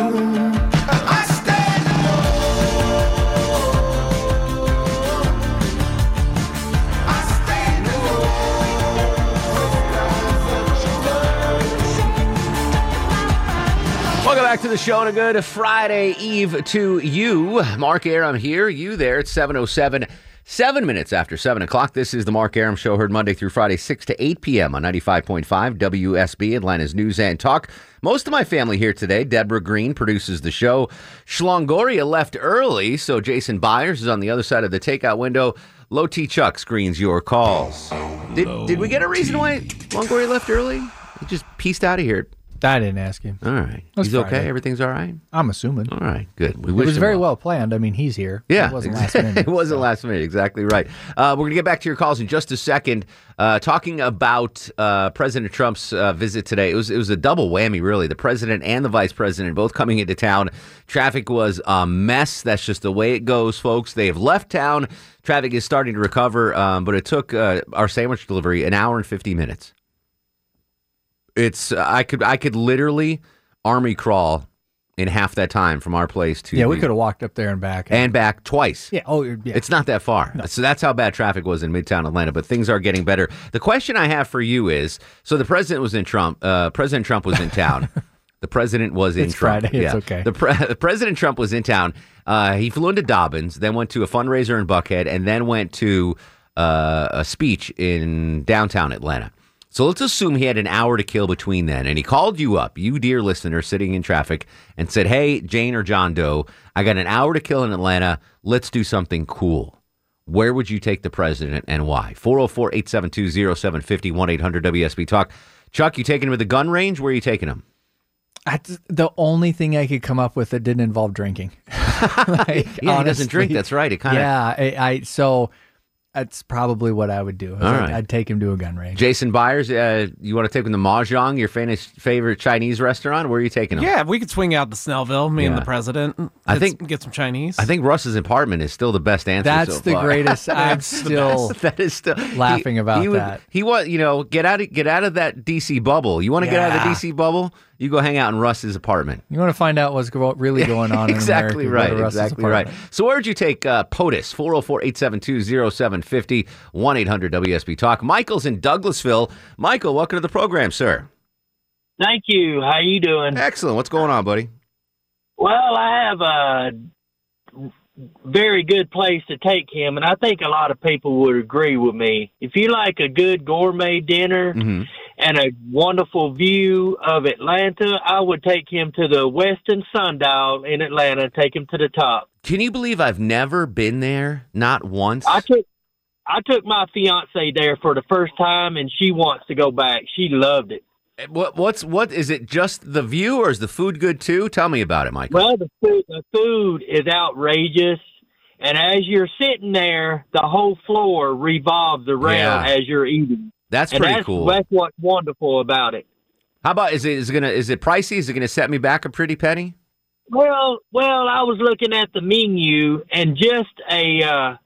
[SPEAKER 17] Welcome
[SPEAKER 1] back to the show and a good Friday Eve to you. Mark Arum here, you there. It's 707- seven minutes after 7 o'clock. This is the Mark Arum Show, heard Monday through Friday, 6 to 8 p.m. on 95.5 WSB, Atlanta's News and Talk. Most of my family here today. Deborah Green produces the show. Shlongoria left early, so Jason Byers is on the other side of the takeout window. Low T Chuck screens your calls. Did, did we get a reason why Longoria left early? He just pieced out of here.
[SPEAKER 2] I didn't ask him.
[SPEAKER 1] All right.
[SPEAKER 2] was
[SPEAKER 1] He's okay? Everything's all right?
[SPEAKER 2] I'm assuming.
[SPEAKER 1] All right, good. We
[SPEAKER 2] It
[SPEAKER 1] wish
[SPEAKER 2] was
[SPEAKER 1] him
[SPEAKER 2] very
[SPEAKER 1] well.
[SPEAKER 2] planned. I mean, he's here.
[SPEAKER 1] Yeah,
[SPEAKER 2] It wasn't last minute.
[SPEAKER 1] it wasn't last minute. Exactly right. Uh, we're going to get back to your calls in just a second. Uh, talking about uh, President Trump's uh, visit today, it was it was a double whammy, really. The president and the vice president both coming into town. Traffic was a mess. That's just the way it goes, folks. They have left town. Traffic is starting to recover, um, but it took uh, our sandwich delivery an hour and fifty minutes. It's I could I could literally army crawl in half that time from our place to
[SPEAKER 2] Yeah, we
[SPEAKER 1] the-
[SPEAKER 2] could have walked up there and back.
[SPEAKER 1] and back twice.
[SPEAKER 2] Yeah. Oh, yeah.
[SPEAKER 1] It's not that far. So that's how bad traffic was in Midtown Atlanta, but things are getting better. The question I have for you is so the president was in Trump, uh, President Trump was in town. the president was in
[SPEAKER 2] It's
[SPEAKER 1] Trump.
[SPEAKER 2] Friday, it's okay.
[SPEAKER 1] The, pre- the President Trump was in town. Uh, he flew into Dobbins, then went to a fundraiser in Buckhead, and then went to uh, a speech in downtown Atlanta. So let's assume he had an hour to kill between then, and he called you up, you dear listener sitting in traffic, and said, "Hey, Jane or John Doe, I got an hour to kill in Atlanta. Let's do something cool." Where would you take the president and why? 404 872 0750 1 800 WSB Talk. Chuck, you taking him to the gun range? Where are you taking him?
[SPEAKER 2] That's the only thing I could come up with that didn't involve drinking. like,
[SPEAKER 1] Yeah, he doesn't drink. That's right. It kinda-
[SPEAKER 2] Yeah, I, I so that's probably what I would do. is
[SPEAKER 1] All
[SPEAKER 2] I'd, take him to a gun range.
[SPEAKER 1] Jason Byers, uh, you want to take him to Mahjong, your famous favorite Chinese restaurant? Where are you taking him?
[SPEAKER 14] Yeah, we could swing out to Snellville, me and the president.
[SPEAKER 1] I think-
[SPEAKER 14] get some Chinese.
[SPEAKER 1] I think Russ's apartment is still the best answer.
[SPEAKER 2] That's
[SPEAKER 1] so
[SPEAKER 2] the
[SPEAKER 1] far.
[SPEAKER 2] greatest. I'm
[SPEAKER 14] That's
[SPEAKER 2] still
[SPEAKER 1] that is still
[SPEAKER 2] laughing about
[SPEAKER 1] he would,
[SPEAKER 2] that.
[SPEAKER 1] He want you know get out of get out of that DC bubble. You want to get out of the DC bubble? You go hang out in Russ's apartment.
[SPEAKER 2] You want to find out what's go- really going on?
[SPEAKER 1] exactly
[SPEAKER 2] in America,
[SPEAKER 1] right. Exactly right. So where would you take uh, POTUS? 404-872-0750, 1-800-WSB Talk. Michael's in Douglasville. Michael, welcome to the program, sir.
[SPEAKER 11] Thank you. How you doing?
[SPEAKER 1] Excellent. What's going on, buddy?
[SPEAKER 11] Well, I have a very good place to take him, and I think a lot of people would agree with me. If you like a good gourmet dinner
[SPEAKER 1] Mm-hmm.
[SPEAKER 11] And a wonderful view of Atlanta, I would take him to the Westin Sundial in Atlanta. Take him to the top.
[SPEAKER 1] Can you believe I've never been there? Not once.
[SPEAKER 11] I took I took my fiance there for the first time, and she wants to go back. She loved it.
[SPEAKER 1] Eh, what what's what is it just the view or is the food good too? Tell me about it, Michael.
[SPEAKER 11] Well, the food, the food is outrageous, and as you're sitting there, the whole floor revolves around
[SPEAKER 1] Yeah.
[SPEAKER 11] as you're eating.
[SPEAKER 1] That's
[SPEAKER 11] and
[SPEAKER 1] pretty
[SPEAKER 11] that's,
[SPEAKER 1] cool.
[SPEAKER 11] That's what's wonderful about it.
[SPEAKER 1] How about is it is it gonna is it pricey? Is it gonna set me back a pretty penny?
[SPEAKER 11] Well, well, I was looking at the menu, and just a, uh,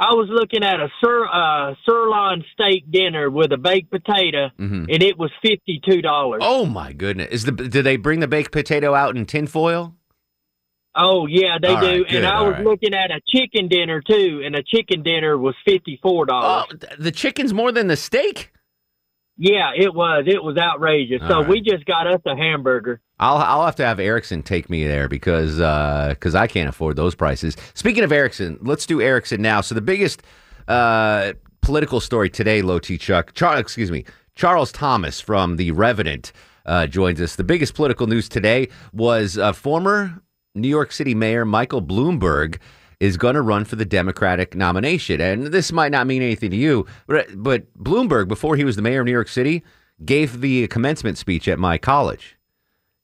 [SPEAKER 11] I was looking at a sir, uh, sirloin steak dinner with a baked potato,
[SPEAKER 1] Mhm.
[SPEAKER 11] and it was fifty two dollars.
[SPEAKER 1] Oh my goodness! Is the do they bring the baked potato out in tinfoil?
[SPEAKER 11] Oh yeah, they
[SPEAKER 1] All
[SPEAKER 11] do.
[SPEAKER 1] right,
[SPEAKER 11] and I
[SPEAKER 1] all
[SPEAKER 11] was
[SPEAKER 1] right.
[SPEAKER 11] looking at a chicken dinner too, and a chicken dinner was fifty four dollars.
[SPEAKER 1] Oh, the chicken's more than the steak.
[SPEAKER 11] Yeah, it was. It was outrageous.
[SPEAKER 1] All
[SPEAKER 11] so
[SPEAKER 1] right.
[SPEAKER 11] we just got us a hamburger.
[SPEAKER 1] I'll I'll have to have Erickson take me there because because I can't afford those prices. Speaking of Erickson, let's do Erickson now. So the biggest uh, political story today, Low T Chuck, Char- excuse me, Charles Thomas from the Revenant uh, joins us. The biggest political news today was uh, former New York City Mayor Michael Bloomberg is going to run for the Democratic nomination. And this might not mean anything to you, but but Bloomberg, before he was the mayor of New York City, gave the commencement speech at my college.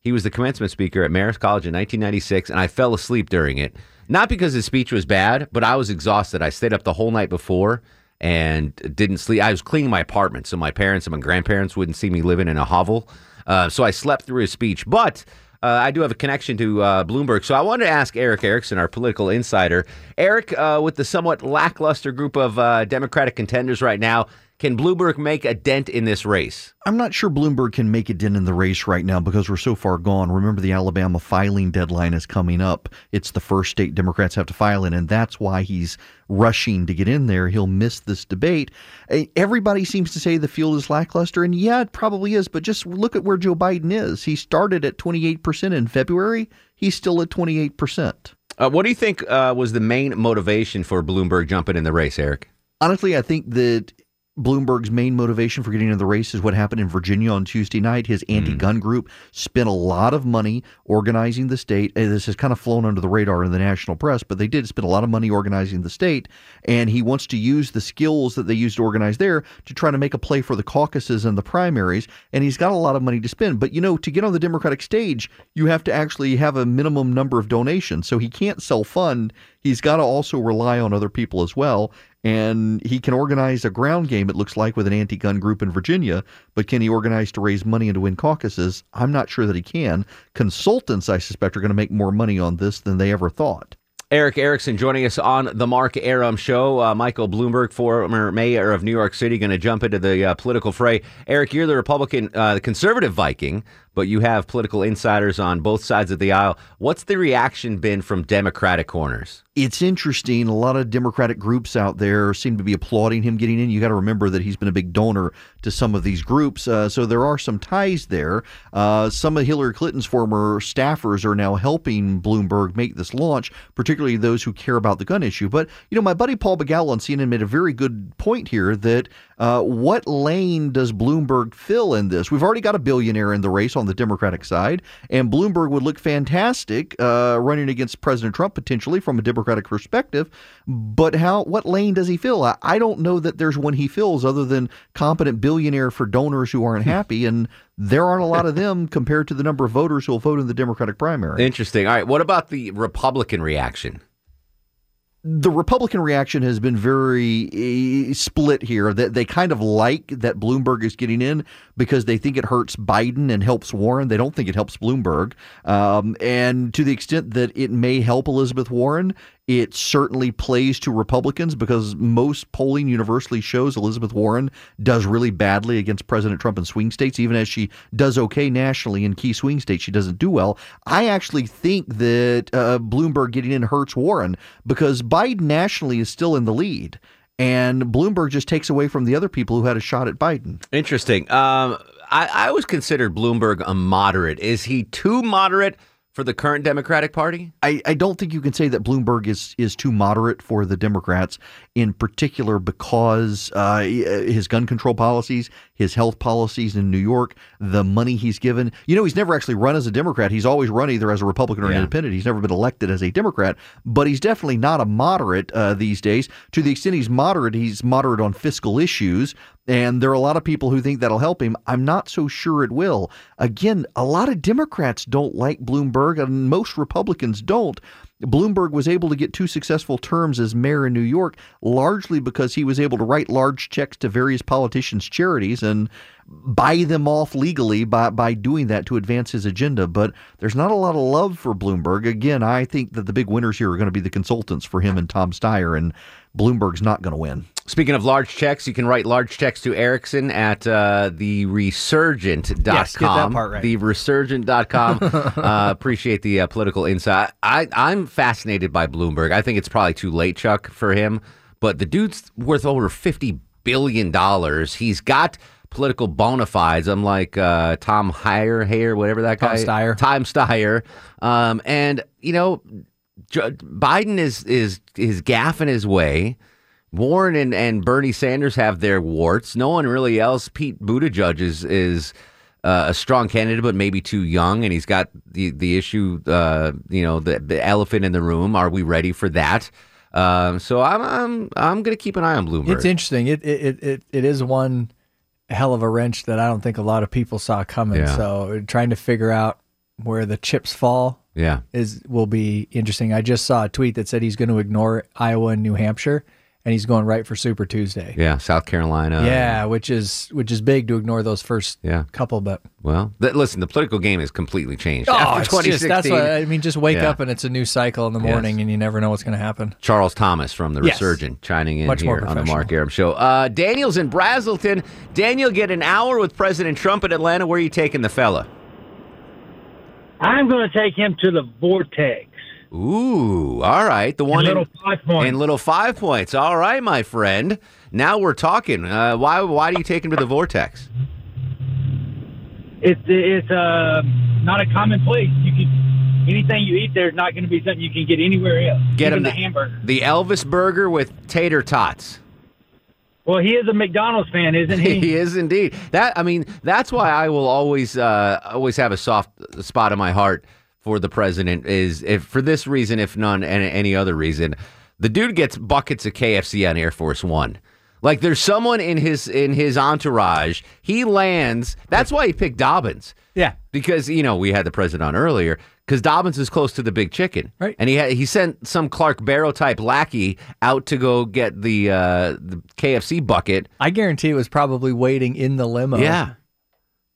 [SPEAKER 1] He was the commencement speaker at Marist College in 1996, and I fell asleep during it. Not because his speech was bad, but I was exhausted. I stayed up the whole night before and didn't sleep. I was cleaning my apartment, so my parents and my grandparents wouldn't see me living in a hovel. Uh, so I slept through his speech. But uh, I do have a connection to uh, Bloomberg. So I wanted to ask Erick Erickson, our political insider. Erick, uh, with the somewhat lackluster group of uh, Democratic contenders right now, Can Bloomberg make a dent in this race?
[SPEAKER 18] I'm not sure Bloomberg can make a dent in the race right now because we're so far gone. Remember, the Alabama filing deadline is coming up. It's the first state Democrats have to file in, and that's why he's rushing to get in there. He'll miss this debate. Eh, Everybody seems to say the field is lackluster, and yeah, it probably is, but just look at where Joe Biden is. He started at 28% in February, he's still at 28%.
[SPEAKER 1] Uh, what do you think uh, was the main motivation for Bloomberg jumping in the race, Erick?
[SPEAKER 18] Honestly, I think that Bloomberg's main motivation for getting into the race is what happened in Virginia on Tuesday night. His hmm. anti gun group spent a lot of money organizing the state. And This has kind of flown under the radar in the national press, but they did spend a lot of money organizing the state. And he wants to use the skills that they used to organize there to try to make a play for the caucuses and the primaries. And he's got a lot of money to spend. But, you know, to get on the Democratic stage, you have to actually have a minimum number of donations. So he can't self fund. He's got to also rely on other people as well. And he can organize a ground game, it looks like, with an anti gun group in Virginia. But can he organize to raise money and to win caucuses? I'm not sure that he can. Consultants, I suspect, are going to make more money on this than they ever thought.
[SPEAKER 1] Erick Erickson joining us on the Mark Arum Show. Uh, Michael Bloomberg, former mayor of New York City, going to jump into the uh, political fray. Erick, you're the Republican, uh, the conservative Viking, but you have political insiders on both sides of the aisle. What's the reaction been from Democratic corners?
[SPEAKER 18] It's interesting. A lot of Democratic groups out there seem to be applauding him getting in. You got to remember that he's been a big donor to some of these groups, uh, so there are some ties there. Uh, some of Hillary Clinton's former staffers are now helping Bloomberg make this launch, particularly those who care about the gun issue. But you know, my buddy Paul Begala on CNN made a very good point here that uh, what lane does Bloomberg fill in this? We've already got a billionaire in the race on the Democratic side, and Bloomberg would look fantastic uh, running against President Trump potentially from a Democratic perspective. But how? What lane does he fill? I, I don't know that there's one he fills other than competent billionaire for donors who aren't happy, and there aren't a lot of them compared to the number of voters who will vote in the Democratic primary.
[SPEAKER 1] Interesting. All right. What about the Republican reaction?
[SPEAKER 18] The Republican reaction has been very eh, split here. That they kind of like that Bloomberg is getting in because they think it hurts Biden and helps Warren. They don't think it helps Bloomberg. Um, and to the extent that it may help Elizabeth Warren, it certainly plays to Republicans because most polling universally shows Elizabeth Warren does really badly against President Trump in swing states, even as she does okay nationally in key swing states. She doesn't do well. I actually think that uh, Bloomberg getting in hurts Warren because Biden nationally is still in the lead. And Bloomberg just takes away from the other people who had a shot at Biden.
[SPEAKER 1] Interesting. Um, I, I always considered Bloomberg a moderate. Is he too moderate for the current Democratic Party?
[SPEAKER 18] I, I don't think you can say that Bloomberg is is too moderate for the Democrats, in particular because uh, his gun control policies, his health policies in New York, the money he's given. You know, he's never actually run as a Democrat. He's always run either as a Republican or an independent. He's never been elected as a Democrat, but he's definitely not a moderate uh, these days. To the extent he's moderate, he's moderate on fiscal issues. And there are a lot of people who think that'll help him. I'm not so sure it will. Again, a lot of Democrats don't like Bloomberg, and most Republicans don't. Bloomberg was able to get two successful terms as mayor in New York largely because he was able to write large checks to various politicians' charities and buy them off legally by, by doing that to advance his agenda. But there's not a lot of love for Bloomberg. Again, I think that the big winners here are going to be the consultants for him and Tom Steyer, and Bloomberg's not going to win.
[SPEAKER 1] Speaking of large checks, you can write large checks to Erickson at uh, the resurgent.com.
[SPEAKER 2] Yes, get that part right.
[SPEAKER 1] The resurgent.com. uh, appreciate the uh, political insight. I, I'm fascinated by Bloomberg. I think it's probably too late, Chuck, for him. But the dude's worth over $50 billion. He's got political bona fides, unlike uh, Tom Heyer, Hayer, whatever that
[SPEAKER 2] Tom
[SPEAKER 1] guy
[SPEAKER 2] Steyer.
[SPEAKER 1] Tom Steyer. Um, and, you know, Joe- Biden is, is, is gaffing his way. Warren and, and Bernie Sanders have their warts. No one really else. Pete Buttigieg is is uh, a strong candidate, but maybe too young, and he's got the the issue. Uh, you know, the, the elephant in the room. Are we ready for that? Um, so I'm I'm I'm going to keep an eye on Bloomberg.
[SPEAKER 2] It's interesting. It, it it it is one hell of a wrench that I don't think a lot of people saw coming.
[SPEAKER 1] Yeah.
[SPEAKER 2] So trying to figure out where the chips fall
[SPEAKER 1] Yeah.
[SPEAKER 2] is will be interesting. I just saw a tweet that said he's going to ignore Iowa and New Hampshire and he's going right for Super Tuesday.
[SPEAKER 1] Yeah, South Carolina.
[SPEAKER 2] yeah, which is which is big to ignore those first
[SPEAKER 1] Yeah.
[SPEAKER 2] couple, but
[SPEAKER 1] Well, th- listen, the political game has completely changed
[SPEAKER 2] oh,
[SPEAKER 1] after
[SPEAKER 2] it's just, that's what I mean. Just wake
[SPEAKER 1] Yeah.
[SPEAKER 2] up and it's a new cycle in the
[SPEAKER 1] Yes.
[SPEAKER 2] morning, and you never know what's going to happen.
[SPEAKER 1] Charles Thomas from the
[SPEAKER 2] Yes.
[SPEAKER 1] Resurgent chiming in
[SPEAKER 2] Much more
[SPEAKER 1] here on the. Mark Arum Show. Uh, Daniel's in Braselton. Daniel, get an hour with President Trump in Atlanta. Where are you taking the fella?
[SPEAKER 11] I'm going to take him to the Vortex.
[SPEAKER 1] Ooh, all right. The one
[SPEAKER 11] Little Five Points.
[SPEAKER 1] In Little Five Points. All right, my friend. Now we're talking. Uh, why? Why do you take him to the Vortex?
[SPEAKER 11] It's it's uh, not a common place. You can anything you eat there is not going to be something you can get anywhere else.
[SPEAKER 1] Get him
[SPEAKER 11] the,
[SPEAKER 1] the,
[SPEAKER 11] hamburger.
[SPEAKER 1] the Elvis burger with tater tots.
[SPEAKER 11] Well, he is a McDonald's fan, isn't he?
[SPEAKER 1] he is indeed. That I mean, that's why I will always uh, always have a soft spot in my heart for the president. Is if for this reason, if none and any other reason, the dude gets buckets of KFC on Air Force One. Like there's someone in his in his entourage. He lands. That's why he picked Dobbins.
[SPEAKER 2] Yeah,
[SPEAKER 1] because you know we had the president on earlier. Because Dobbins is close to the big chicken,
[SPEAKER 2] right?
[SPEAKER 1] And he had, he sent some Clark Barrow type lackey out to go get the uh, the KFC bucket.
[SPEAKER 2] I guarantee it was probably waiting in the limo.
[SPEAKER 1] Yeah,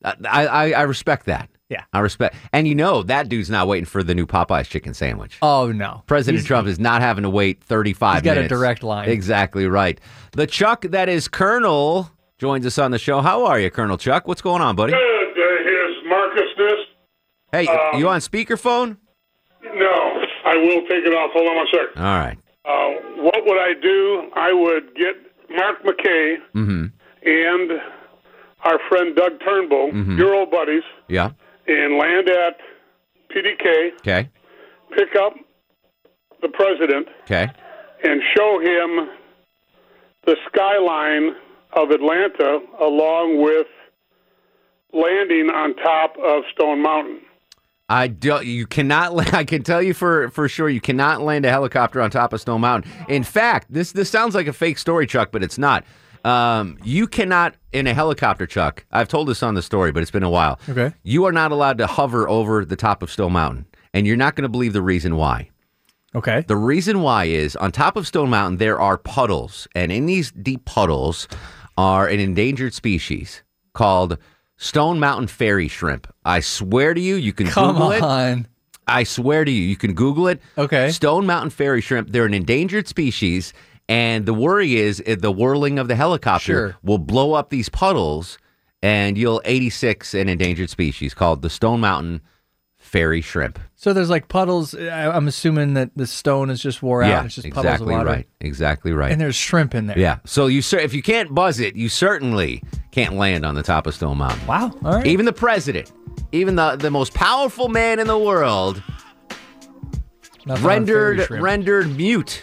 [SPEAKER 1] I, I I respect that.
[SPEAKER 2] Yeah.
[SPEAKER 1] I respect, and you know that dude's not waiting for the new Popeyes chicken sandwich.
[SPEAKER 2] Oh no,
[SPEAKER 1] President
[SPEAKER 2] He's-
[SPEAKER 1] Trump is not having to wait 35
[SPEAKER 2] He's got a direct line.
[SPEAKER 1] Exactly right. The Chuck that is Colonel joins us on the show. How are you, Colonel Chuck? What's going on, buddy?
[SPEAKER 19] Good. Uh, here's Marcusness.
[SPEAKER 1] Hey,
[SPEAKER 19] Um,
[SPEAKER 1] you on speakerphone?
[SPEAKER 19] No, I will take it off. Hold on one second.
[SPEAKER 1] All right.
[SPEAKER 19] Uh, what would I do? I would get Mark McKay
[SPEAKER 1] Mm-hmm.
[SPEAKER 19] and our friend Doug Turnbull,
[SPEAKER 1] Mhm.
[SPEAKER 19] your old buddies,
[SPEAKER 1] Yeah.
[SPEAKER 19] And land at PDK,
[SPEAKER 1] Okay.
[SPEAKER 19] pick up the president,
[SPEAKER 1] Okay.
[SPEAKER 19] and show him the skyline of Atlanta along with landing on top of Stone Mountain.
[SPEAKER 1] I do, you cannot. I can tell you for for sure, you cannot land a helicopter on top of Stone Mountain. In fact, this this sounds like a fake story, Chuck, but it's not. Um, you cannot in a helicopter, Chuck. I've told this on the story, but it's been a while.
[SPEAKER 2] Okay.
[SPEAKER 1] You are not allowed to hover over the top of Stone Mountain, and you're not going to believe the reason why.
[SPEAKER 2] Okay.
[SPEAKER 1] The reason why is on top of Stone Mountain there are puddles, and in these deep puddles are an endangered species called Stone Mountain fairy shrimp. I swear to you, you can
[SPEAKER 2] Come
[SPEAKER 1] Google it.
[SPEAKER 2] on.
[SPEAKER 1] I swear to you, you can Google it.
[SPEAKER 2] Okay.
[SPEAKER 1] Stone Mountain fairy shrimp. They're an endangered species, and the worry is uh, the whirling of the helicopter
[SPEAKER 2] Sure.
[SPEAKER 1] will blow up these puddles, and you'll 86 an endangered species called the Stone Mountain fairy shrimp.
[SPEAKER 2] So there's like puddles. I- I'm assuming that the stone is just wore out.
[SPEAKER 1] yeah,
[SPEAKER 2] and it's just puddles
[SPEAKER 1] exactly
[SPEAKER 2] of water.
[SPEAKER 1] right. Exactly right.
[SPEAKER 2] And there's shrimp in there.
[SPEAKER 1] Yeah. So you cer- if you can't buzz it, you certainly can't land on the top of Stone Mountain.
[SPEAKER 2] Wow. All right.
[SPEAKER 1] Even the president, even the the most powerful man in the world,
[SPEAKER 2] Nothing on
[SPEAKER 1] rendered
[SPEAKER 2] shrimp.
[SPEAKER 1] rendered mute,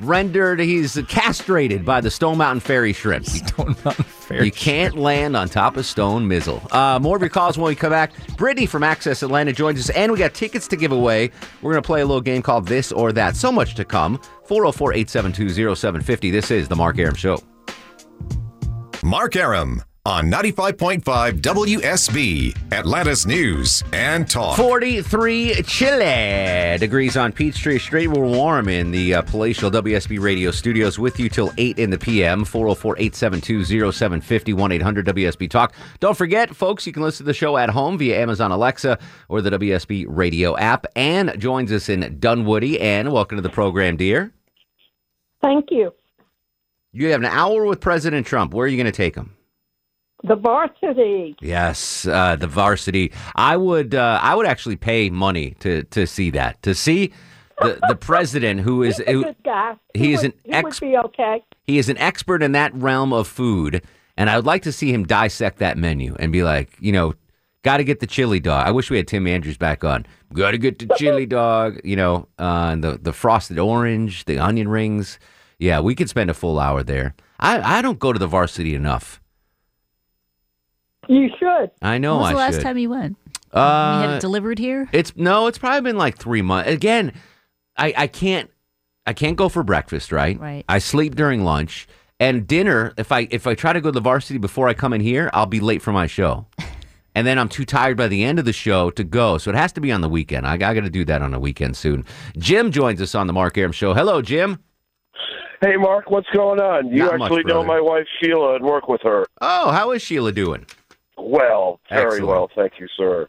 [SPEAKER 1] rendered he's castrated by the Stone Mountain fairy shrimp.
[SPEAKER 2] Stone Mountain fairy.
[SPEAKER 1] You can't land on top of Stone Mizzle. Uh, more of your calls when we come back. Brittany from Access Atlanta joins us, and we got tickets to give away. We're going to play a little game called This or That. So much to come. 404 872 0750. This is The Mark Arum Show.
[SPEAKER 20] Mark Arum on 95.5 WSB, Atlanta's News and Talk.
[SPEAKER 1] 43 chilly degrees on Peachtree Street. We're warm in the uh, palatial WSB radio studios with you till 8 in the p.m. 404 872 0750 1 800 WSB Talk. Don't forget, folks, you can listen to the show at home via Amazon Alexa or the WSB radio app. Ann joins us in Dunwoody. Ann, welcome to the program, dear.
[SPEAKER 7] Thank you.
[SPEAKER 1] You have an hour with President Trump. Where are you going to take him?
[SPEAKER 7] The varsity.
[SPEAKER 1] Yes, uh, the varsity. I would, uh, I would actually pay money to to see that. To see the the president who is
[SPEAKER 7] He's a good guy.
[SPEAKER 1] he is
[SPEAKER 7] would,
[SPEAKER 1] an
[SPEAKER 7] he
[SPEAKER 1] ex-
[SPEAKER 7] okay.
[SPEAKER 1] he is an expert in that realm of food, and I would like to see him dissect that menu and be like, you know, got to get the chili dog. I wish we had Tim Andrews back on. Got to get the chili dog. You know, uh, and the the frosted orange, the onion rings. Yeah, we could spend a full hour there. I I don't go to the varsity enough.
[SPEAKER 7] You should.
[SPEAKER 1] I know
[SPEAKER 3] when was
[SPEAKER 1] I
[SPEAKER 3] the last
[SPEAKER 1] should.
[SPEAKER 3] time you went?
[SPEAKER 1] Uh,
[SPEAKER 3] we had it delivered here.
[SPEAKER 1] It's no, it's probably been like three months. Again, I I can't I can't go for breakfast, right?
[SPEAKER 3] Right.
[SPEAKER 1] I sleep during lunch and dinner. If I if I try to go to the varsity before I come in here, I'll be late for my show. And then I'm too tired by the end of the show to go. So it has to be on the weekend. I, I got to do that on a weekend soon. Jim joins us on the Mark Arum Show. Hello, Jim.
[SPEAKER 13] Hey, Mark, what's going on? You
[SPEAKER 1] Not much,
[SPEAKER 13] actually know my wife Sheila and work with her.
[SPEAKER 1] Oh, how is Sheila doing?
[SPEAKER 13] Well, very
[SPEAKER 1] Excellent.
[SPEAKER 13] well, thank you, sir.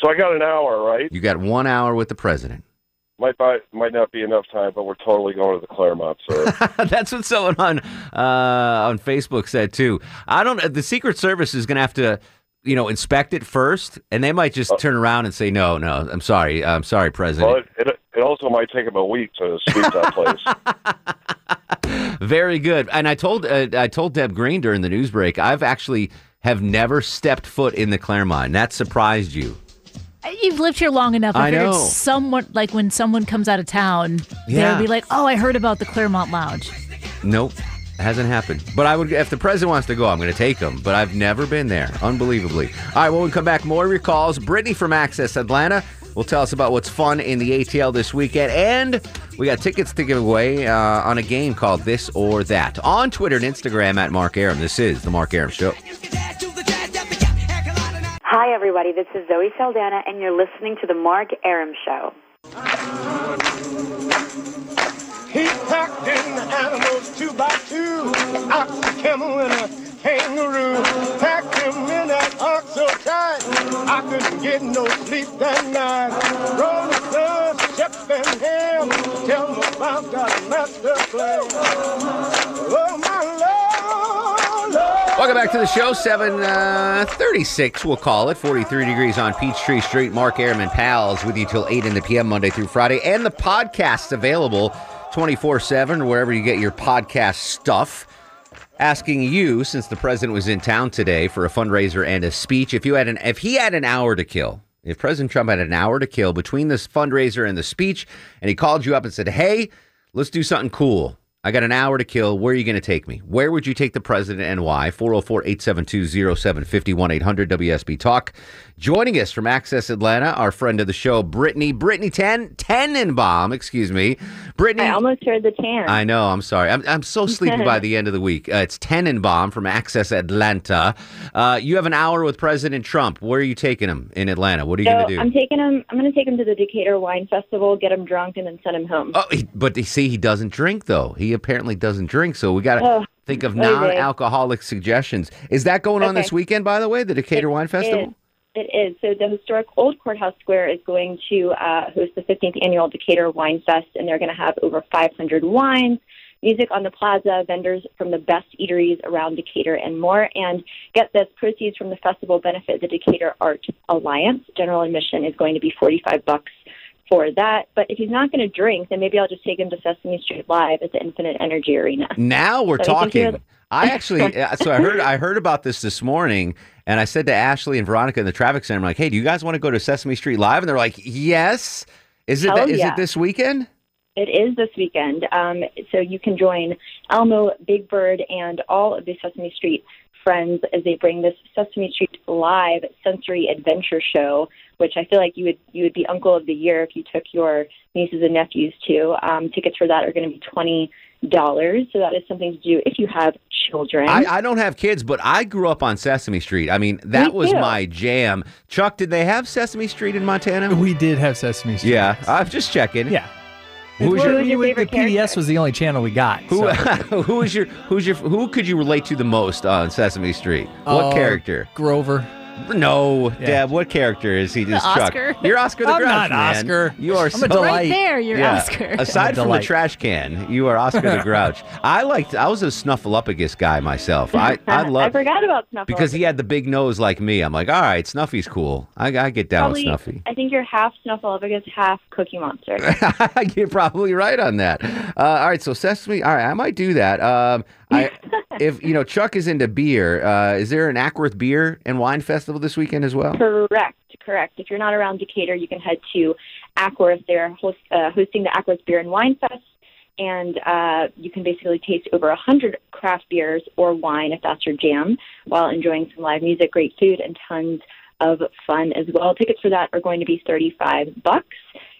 [SPEAKER 13] So I got an hour, right?
[SPEAKER 1] You got one hour with the president.
[SPEAKER 13] Might buy, might not be enough time, but we're totally going to the Clermont, sir.
[SPEAKER 1] That's what someone on uh, on Facebook said too. I don't. The Secret Service is going to have to, you know, inspect it first, and they might just turn around and say, "No, no, I'm sorry, I'm sorry, President."
[SPEAKER 13] well, it, it, it also might take him a week to sweep that place.
[SPEAKER 1] Very good. And I told uh, I told Deb Green during the news break, I've actually have never stepped foot in the Clermont. That surprised you.
[SPEAKER 3] You've lived here long enough. I,
[SPEAKER 1] I know.
[SPEAKER 3] someone like when someone comes out of town,
[SPEAKER 1] Yeah.
[SPEAKER 3] they'll be like, "Oh, I heard about the Clermont Lounge."
[SPEAKER 1] Nope. Hasn't happened. But I would, if the president wants to go, I'm going to take him. But I've never been there, unbelievably. All right, Well, we come back, more of your calls. Brittany from Access Atlanta will tell us about what's fun in the ATL this weekend. And we got tickets to give away uh, on a game called This or That. On Twitter and Instagram at Mark Arum. This is The Mark Arum Show.
[SPEAKER 21] Hi, everybody. This is Zoe Saldana, and you're listening to The Mark Arum Show.
[SPEAKER 17] He packed in the animals two by two, ox, a camel, and a kangaroo. Packed him in that ox so tight, I couldn't get no sleep that night. Rolling Stones, Shep and Ham, tell me about that master plan. Oh, my Lord, Lord.
[SPEAKER 1] Welcome back to the show. 736, uh, we'll call it. 43 degrees on Peachtree Street. Mark Arum and Pals with you till 8 in the p.m. Monday through Friday. And the podcast's available 24 7 wherever you get your podcast stuff. Asking you, since the president was in town today for a fundraiser and a speech, if you had an if he had an hour to kill, if President Trump had an hour to kill between this fundraiser and the speech, and he called you up and said, Hey, let's do something cool. I got an hour to kill. Where are you going to take me? Where would you take the president and why? 404 872 0750 800 WSB Talk. Joining us from Access Atlanta, our friend of the show, Brittany. Brittany Ten Tenenbaum, excuse me. Brittany.
[SPEAKER 22] I almost heard the tan.
[SPEAKER 1] I know. I'm sorry. I'm, I'm so sleepy by the end of the week. Uh, it's Tenenbaum from Access Atlanta. Uh, you have an hour with President Trump. Where are you taking him in Atlanta? What are you
[SPEAKER 22] so
[SPEAKER 1] going to do?
[SPEAKER 22] I'm taking him. I'm going to take him to the Decatur Wine Festival, get him drunk, and then send him home.
[SPEAKER 1] Oh, he, but you see, he doesn't drink though. He apparently doesn't drink. So we got to
[SPEAKER 22] Oh,
[SPEAKER 1] think of non-alcoholic suggestions. Is that going on
[SPEAKER 22] Okay.
[SPEAKER 1] this weekend? By the way, the Decatur Wine Festival.
[SPEAKER 22] It- it is. So the historic Old Courthouse Square is going to uh, host the 15th annual Decatur Wine Fest, and they're going to have over 500 wines, music on the plaza, vendors from the best eateries around Decatur, and more. And get this: proceeds from the festival benefit the Decatur Art Alliance. General admission is going to be 45 bucks for that. But if he's not going to drink, then maybe I'll just take him to Sesame Street Live at the Infinite Energy Arena.
[SPEAKER 1] Now we're
[SPEAKER 22] So I think you're-
[SPEAKER 1] talking. I actually, uh, so I heard, I heard about this this morning, and I said to Ashley and Veronica in the traffic center, I'm like, "Hey, do you guys want to go to Sesame Street Live?" And they're like, "Yes." Is it?
[SPEAKER 22] Hell
[SPEAKER 1] Is
[SPEAKER 22] yeah.
[SPEAKER 1] it this weekend?
[SPEAKER 22] It is this weekend. Um, so you can join Elmo, Big Bird, and all of the Sesame Street friends as they bring this Sesame Street Live sensory adventure show, which I feel like you would you would be Uncle of the Year if you took your nieces and nephews to. Um, tickets for that are going to be twenty dollars. So that is something to do if you have children.
[SPEAKER 1] I, I don't have kids, but I grew up on Sesame Street. I mean, that
[SPEAKER 22] Me
[SPEAKER 1] was
[SPEAKER 22] too.
[SPEAKER 1] my jam. Chuck, did they have Sesame Street in Montana?
[SPEAKER 2] We did have Sesame Street.
[SPEAKER 1] Yeah, I'm just checking.
[SPEAKER 2] Yeah.
[SPEAKER 1] Who was
[SPEAKER 2] Well,
[SPEAKER 1] your,
[SPEAKER 2] we- we- the PBS was the only channel we got.
[SPEAKER 1] who,
[SPEAKER 2] so.
[SPEAKER 1] who was your who's your who could you relate to the most on Sesame Street? What
[SPEAKER 2] Uh,
[SPEAKER 1] character?
[SPEAKER 2] Grover.
[SPEAKER 1] No, Deb. What character is he? Just Chuck.
[SPEAKER 3] Oscar.
[SPEAKER 1] You're Oscar the
[SPEAKER 2] I'm
[SPEAKER 1] Grouch,
[SPEAKER 2] not
[SPEAKER 1] man.
[SPEAKER 2] Oscar.
[SPEAKER 1] You are
[SPEAKER 2] I'm
[SPEAKER 1] so
[SPEAKER 2] a delight.
[SPEAKER 3] Right there, you're
[SPEAKER 1] Yeah.
[SPEAKER 3] Oscar.
[SPEAKER 1] Aside from the trash can, you are Oscar the Grouch. I liked. I was a Snuffleupagus guy myself. I I love.
[SPEAKER 22] I
[SPEAKER 1] love
[SPEAKER 22] forgot about Snuffle.
[SPEAKER 1] because he had the big nose like me. I'm like, all right, Snuffy's cool. I, I get down
[SPEAKER 22] Probably,
[SPEAKER 1] with Snuffy.
[SPEAKER 22] I think you're half Snuffleupagus, half Cookie Monster.
[SPEAKER 1] You're probably right on that. Uh, all right, so Sesame. All right, I might do that. Um, I, if you know Chuck is into beer, uh, is there an Acworth Beer and Wine Festival this weekend as well?
[SPEAKER 22] Correct, correct. If you're not around Decatur, you can head to Acworth. They're host, uh, hosting the Acworth Beer and Wine Fest, and uh, you can basically taste over a hundred craft beers or wine if that's your jam, while enjoying some live music, great food, and tons of fun as well. Tickets for that are going to be thirty-five bucks.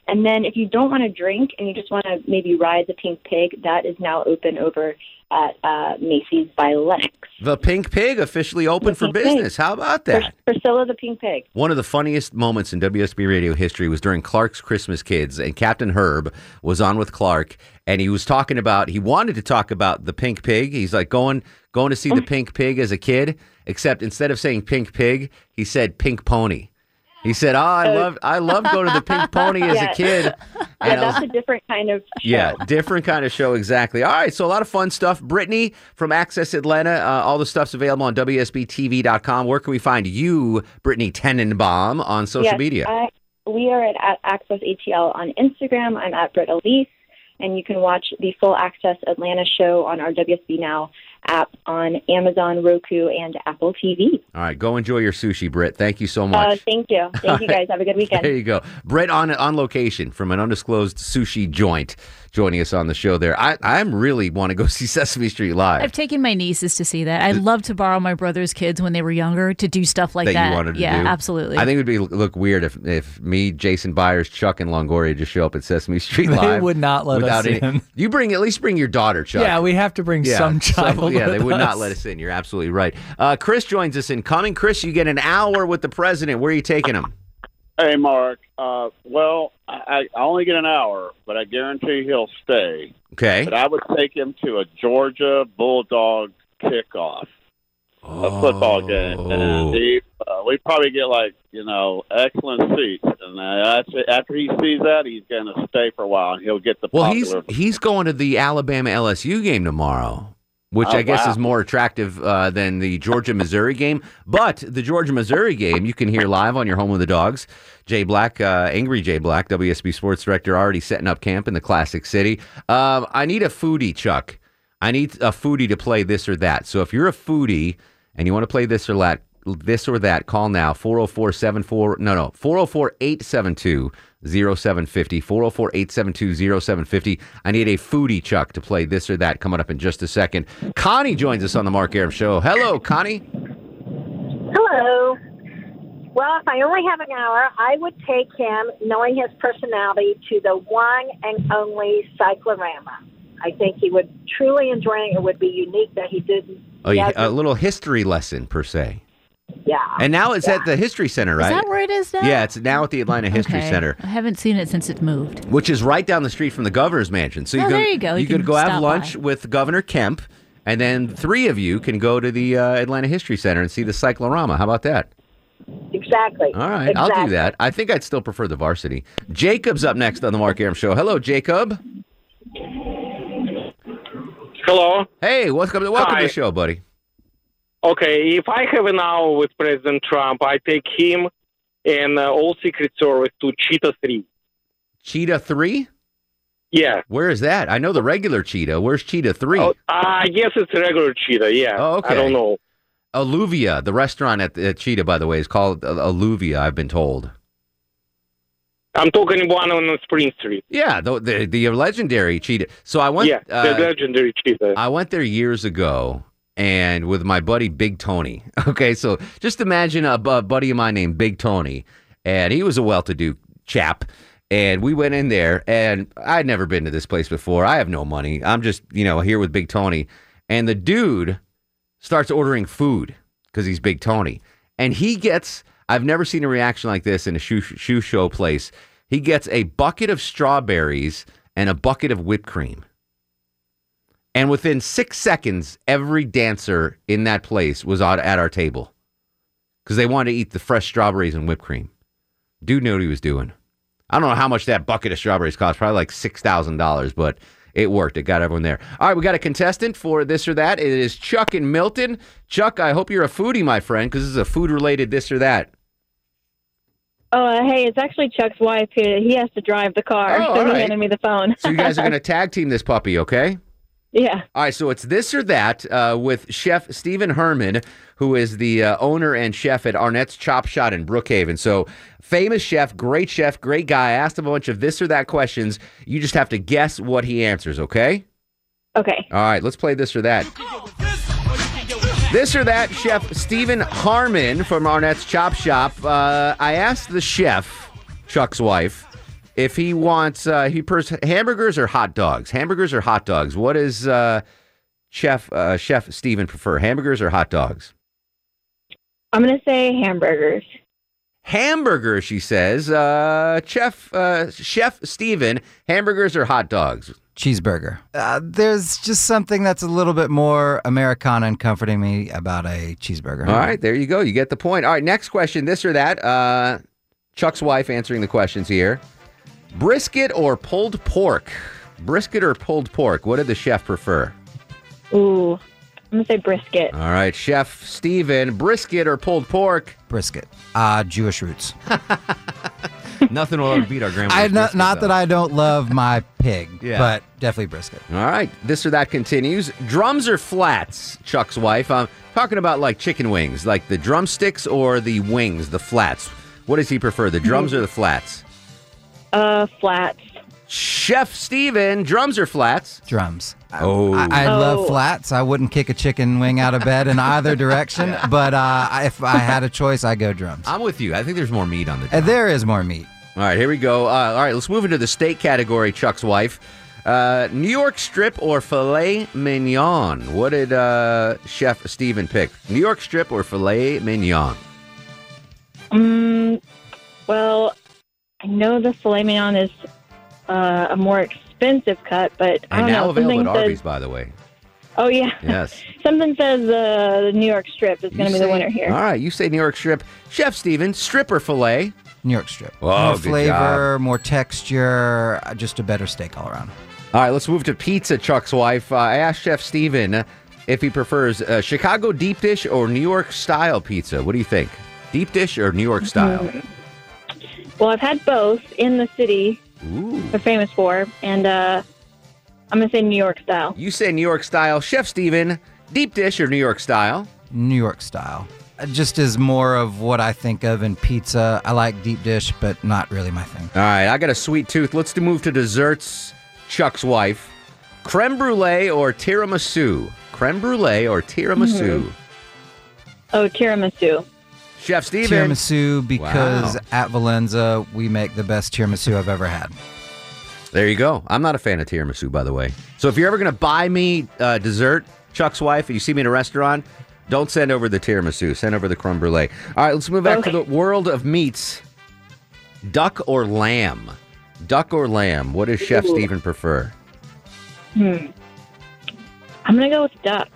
[SPEAKER 22] And then if you don't want to drink and you just want to maybe ride the Pink Pig, that is now open over at uh, Macy's by Lenox.
[SPEAKER 1] The Pink Pig officially open for
[SPEAKER 22] Pink Pig.
[SPEAKER 1] business. How about that?
[SPEAKER 22] Priscilla the Pink Pig.
[SPEAKER 1] One of the funniest moments in WSB radio history was during Clark's Christmas Kids, and Captain Herb was on with Clark, and he was talking about he wanted to talk about the pink pig. He's like going going to see the pink pig as a kid, except instead of saying pink pig, he said pink pony. He said, "Oh, I love I love going to the pink pony as
[SPEAKER 22] Yeah.
[SPEAKER 1] a kid."
[SPEAKER 22] Yeah,
[SPEAKER 1] And I
[SPEAKER 22] that's
[SPEAKER 1] was-
[SPEAKER 22] a different kind of show.
[SPEAKER 1] yeah, different kind of show, exactly. All right, so a lot of fun stuff. Brittany from Access Atlanta, uh, all the stuff's available on WSBTV.com. Where can we find you, Brittany Tenenbaum, on social
[SPEAKER 22] Yes,
[SPEAKER 1] media?
[SPEAKER 22] I, we are at, at Access ATL on Instagram. I'm at Britt Elise, and you can watch the full Access Atlanta show on our WSB Now app on Amazon, Roku, and Apple TV.
[SPEAKER 1] all right, go enjoy your sushi, Britt. Thank you so
[SPEAKER 22] Uh,
[SPEAKER 1] much.
[SPEAKER 22] thank you. Thank you guys. Have a good weekend.
[SPEAKER 1] There you go. Brett on on location from an undisclosed sushi joint joining us on the show there. I I'm really want to go see Sesame Street live.
[SPEAKER 3] I've taken my nieces to see that. I love to borrow my brother's kids when they were younger to do stuff like
[SPEAKER 1] that,
[SPEAKER 3] that.
[SPEAKER 1] you wanted to
[SPEAKER 3] yeah,
[SPEAKER 1] do.
[SPEAKER 3] absolutely.
[SPEAKER 1] I think it would be look weird if if me, Jason Byers, Chuck, and Longoria just show up at Sesame Street live.
[SPEAKER 2] They would not let
[SPEAKER 1] without
[SPEAKER 2] us
[SPEAKER 1] any,
[SPEAKER 2] in.
[SPEAKER 1] You bring at least bring your daughter, Chuck.
[SPEAKER 2] Yeah, we have to bring some child.
[SPEAKER 1] yeah, they
[SPEAKER 2] with
[SPEAKER 1] would not let us in. You're absolutely right. Uh, Chris joins us incoming. Chris, you get an hour with the president. Where are you taking him?
[SPEAKER 13] Hey, Mark. Uh, well, I, I only get an hour, but I guarantee he'll stay.
[SPEAKER 1] Okay.
[SPEAKER 13] But I would take him to a Georgia Bulldog kickoff, a football game,
[SPEAKER 1] Oh.
[SPEAKER 13] and he, uh, we probably get like you know excellent seats. And uh, after he sees that, he's going to stay for a while, and he'll get the
[SPEAKER 1] Well, he's he's going to the Alabama LSU game tomorrow, which
[SPEAKER 13] Oh,
[SPEAKER 1] I guess
[SPEAKER 13] wow.
[SPEAKER 1] is more attractive uh, than the Georgia Missouri game. But the Georgia Missouri game you can hear live on your home of the dogs. Jay Black, uh, angry Jay Black, WSB Sports Director, already setting up camp in the Classic City. Um, I need a foodie, Chuck. I need a foodie to play this or that. So if you're a foodie and you want to play this or that, this or that, call now 404 74 no no 404 872 0750 404 872 0750. I need a foodie Chuck to play this or that coming up in just a second. Connie joins us on the Mark Arum show. Hello, Connie.
[SPEAKER 23] Hello. Well, if I only have an hour, I would take him, knowing his personality, to the one and only Cyclorama. I think he would truly enjoy it. It would be unique that he didn't.
[SPEAKER 1] Oh, yeah, a little history lesson per se.
[SPEAKER 23] Yeah.
[SPEAKER 1] And now it's at the History Center, right?
[SPEAKER 3] Is that where it is now?
[SPEAKER 1] Yeah, it's now at the Atlanta History
[SPEAKER 3] Okay.
[SPEAKER 1] Center.
[SPEAKER 3] I haven't seen it since it moved.
[SPEAKER 1] which is right down the street from the governor's mansion. So you
[SPEAKER 3] Oh,
[SPEAKER 1] could,
[SPEAKER 3] there you go. You
[SPEAKER 1] could
[SPEAKER 3] can
[SPEAKER 1] go have lunch
[SPEAKER 3] by.
[SPEAKER 1] with Governor Kemp, and then three of you can go to the uh, Atlanta History Center and see the cyclorama. How about that?
[SPEAKER 23] Exactly.
[SPEAKER 1] All right, I'll do that. I think I'd still prefer the varsity. Jacob's up next on the Mark Arum Show. Hello, Jacob.
[SPEAKER 24] Hello.
[SPEAKER 1] Hey, welcome, welcome
[SPEAKER 24] Hi.
[SPEAKER 1] to the show, buddy.
[SPEAKER 24] Okay, if I have an hour with President Trump, I take him and uh, all Secret Service to Cheetah 3.
[SPEAKER 1] Cheetah 3?
[SPEAKER 24] Yeah.
[SPEAKER 1] Where is that? I know the regular Cheetah. Where's Cheetah 3?
[SPEAKER 24] Oh, I guess it's a regular Cheetah, yeah.
[SPEAKER 1] Oh, okay.
[SPEAKER 24] I don't know.
[SPEAKER 1] Alluvia, the restaurant at, at Cheetah, by the way, is called uh, Alluvia, I've been told.
[SPEAKER 24] I'm talking one on Spring Street.
[SPEAKER 1] Yeah, the, the the legendary cheetah. So I went.
[SPEAKER 24] yeah,
[SPEAKER 1] uh,
[SPEAKER 24] the legendary Cheetah.
[SPEAKER 1] I went there years ago, and with my buddy Big Tony. Okay, so just imagine a, bu- buddy of mine named Big Tony, and he was a well-to-do chap. And we went in there, and I'd never been to this place before. I have no money. I'm just, you know, here with Big Tony. And the dude starts ordering food because he's Big Tony. And he gets, I've never seen a reaction like this in a shoe, shoe show place. He gets a bucket of strawberries and a bucket of whipped cream. And within six seconds, every dancer in that place was at our table because they wanted to eat the fresh strawberries and whipped cream. Dude knew what he was doing. I don't know how much that bucket of strawberries cost, probably like $6,000, but it worked. It got everyone there. All right, we got a contestant for this or that. It is Chuck in Milton. Chuck, I hope you're a foodie, my friend, because this is a food related this or that.
[SPEAKER 25] Oh, uh, hey, it's actually Chuck's wife. He, he has to drive the car,
[SPEAKER 1] Oh,
[SPEAKER 25] so he handed me the phone.
[SPEAKER 1] So you guys are going to tag team this puppy, okay?
[SPEAKER 25] Yeah.
[SPEAKER 1] All right, so it's this or that uh, with Chef Stephen Herman, who is the uh, owner and chef at Arnett's Chop Shop in Brookhaven. So, famous chef, great chef, great guy. I asked him a bunch of this or that questions. You just have to guess what he answers, okay?
[SPEAKER 25] Okay.
[SPEAKER 1] All right, let's play this or that. This or that, Chef Stephen Herman from Arnett's Chop Shop. Uh, I asked the chef, Chuck's wife, If he wants, uh, he pers- hamburgers or hot dogs. Hamburgers or hot dogs. What does uh, Chef uh, Chef Steven prefer? Hamburgers or hot dogs?
[SPEAKER 25] I'm going to say hamburgers.
[SPEAKER 1] Hamburger, she says. Uh, Chef uh, Chef Steven, hamburgers or hot dogs?
[SPEAKER 26] Cheeseburger. Uh, there's just something that's a little bit more Americana and comforting me about a cheeseburger.
[SPEAKER 1] All right, there you go. You get the point. All right, next question. This or that. Uh, Chuck's wife answering the questions here. Brisket or pulled pork? Brisket or pulled pork? What did the chef prefer?
[SPEAKER 25] Ooh, I'm going to say brisket.
[SPEAKER 1] All right, Chef Steven, brisket or pulled pork?
[SPEAKER 26] Brisket. Uh, Jewish roots.
[SPEAKER 1] Nothing will ever beat our grandma's
[SPEAKER 26] I not,
[SPEAKER 1] brisket,
[SPEAKER 26] not
[SPEAKER 1] though.
[SPEAKER 26] that I don't love my pig,
[SPEAKER 1] Yeah.
[SPEAKER 26] but definitely brisket.
[SPEAKER 1] All right, this or that continues. Drums or flats? Chuck's wife. I'm talking about like chicken wings, like the drumsticks or the wings, the flats. What does he prefer, the drums or the flats?
[SPEAKER 25] Uh, flats.
[SPEAKER 1] Chef Steven, drums or flats?
[SPEAKER 26] Drums.
[SPEAKER 1] Oh,
[SPEAKER 26] I, I love flats. I wouldn't kick a chicken wing out of bed in either direction, but uh, if I had a choice, I go drums.
[SPEAKER 1] I'm with you. I think there's more meat on the.
[SPEAKER 26] Uh, there is more meat.
[SPEAKER 1] All right, here we go. Uh, all right, let's move into the steak category. Chuck's wife, uh, New York strip or filet mignon? What did uh, Chef Steven pick? New York strip or filet mignon?
[SPEAKER 25] Um, well, I know the filet mignon is uh, a more expensive cut, but I
[SPEAKER 1] And
[SPEAKER 25] don't
[SPEAKER 1] now
[SPEAKER 25] know.
[SPEAKER 1] available
[SPEAKER 25] Something
[SPEAKER 1] at
[SPEAKER 25] says,
[SPEAKER 1] Arby's, by the way.
[SPEAKER 25] oh yeah,
[SPEAKER 1] Yes.
[SPEAKER 25] something says uh, the New York strip is going to be the winner here.
[SPEAKER 1] All right, you say New York strip. Chef Steven, strip or filet?
[SPEAKER 26] New York strip.
[SPEAKER 1] Oh,
[SPEAKER 26] more
[SPEAKER 1] good
[SPEAKER 26] flavor, more texture, uh, just a better steak all around.
[SPEAKER 1] All right, let's move to pizza. Chuck's wife. Uh, I asked Chef Steven if he prefers uh, Chicago deep dish or New York style pizza. What do you think? Deep dish or New York style?
[SPEAKER 25] Well, I've had both in the city. They're famous for, and uh, I'm going to say New York style.
[SPEAKER 1] You say New York style. Chef Steven, deep dish or New York style?
[SPEAKER 26] New York style. Uh, Just as more of what I think of in pizza. I like deep dish, but not really my thing.
[SPEAKER 1] All right, I got a sweet tooth. Let's do move to desserts. Chuck's wife. Creme brulee or tiramisu? Creme brulee or tiramisu?
[SPEAKER 25] Mhm. Oh, tiramisu.
[SPEAKER 1] Chef Steven.
[SPEAKER 26] Tiramisu because
[SPEAKER 1] Wow.
[SPEAKER 26] at Valenza we make the best tiramisu I've ever had.
[SPEAKER 1] There you go. I'm not a fan of tiramisu, by the way. So if you're ever going to buy me uh, dessert, Chuck's wife, and you see me in a restaurant, don't send over the tiramisu. Send over the creme brulee. All right, let's move back to the world of meats. Duck or lamb? Duck or lamb? What does Chef
[SPEAKER 25] Ooh.
[SPEAKER 1] Steven prefer?
[SPEAKER 25] Hmm. I'm going to go with duck.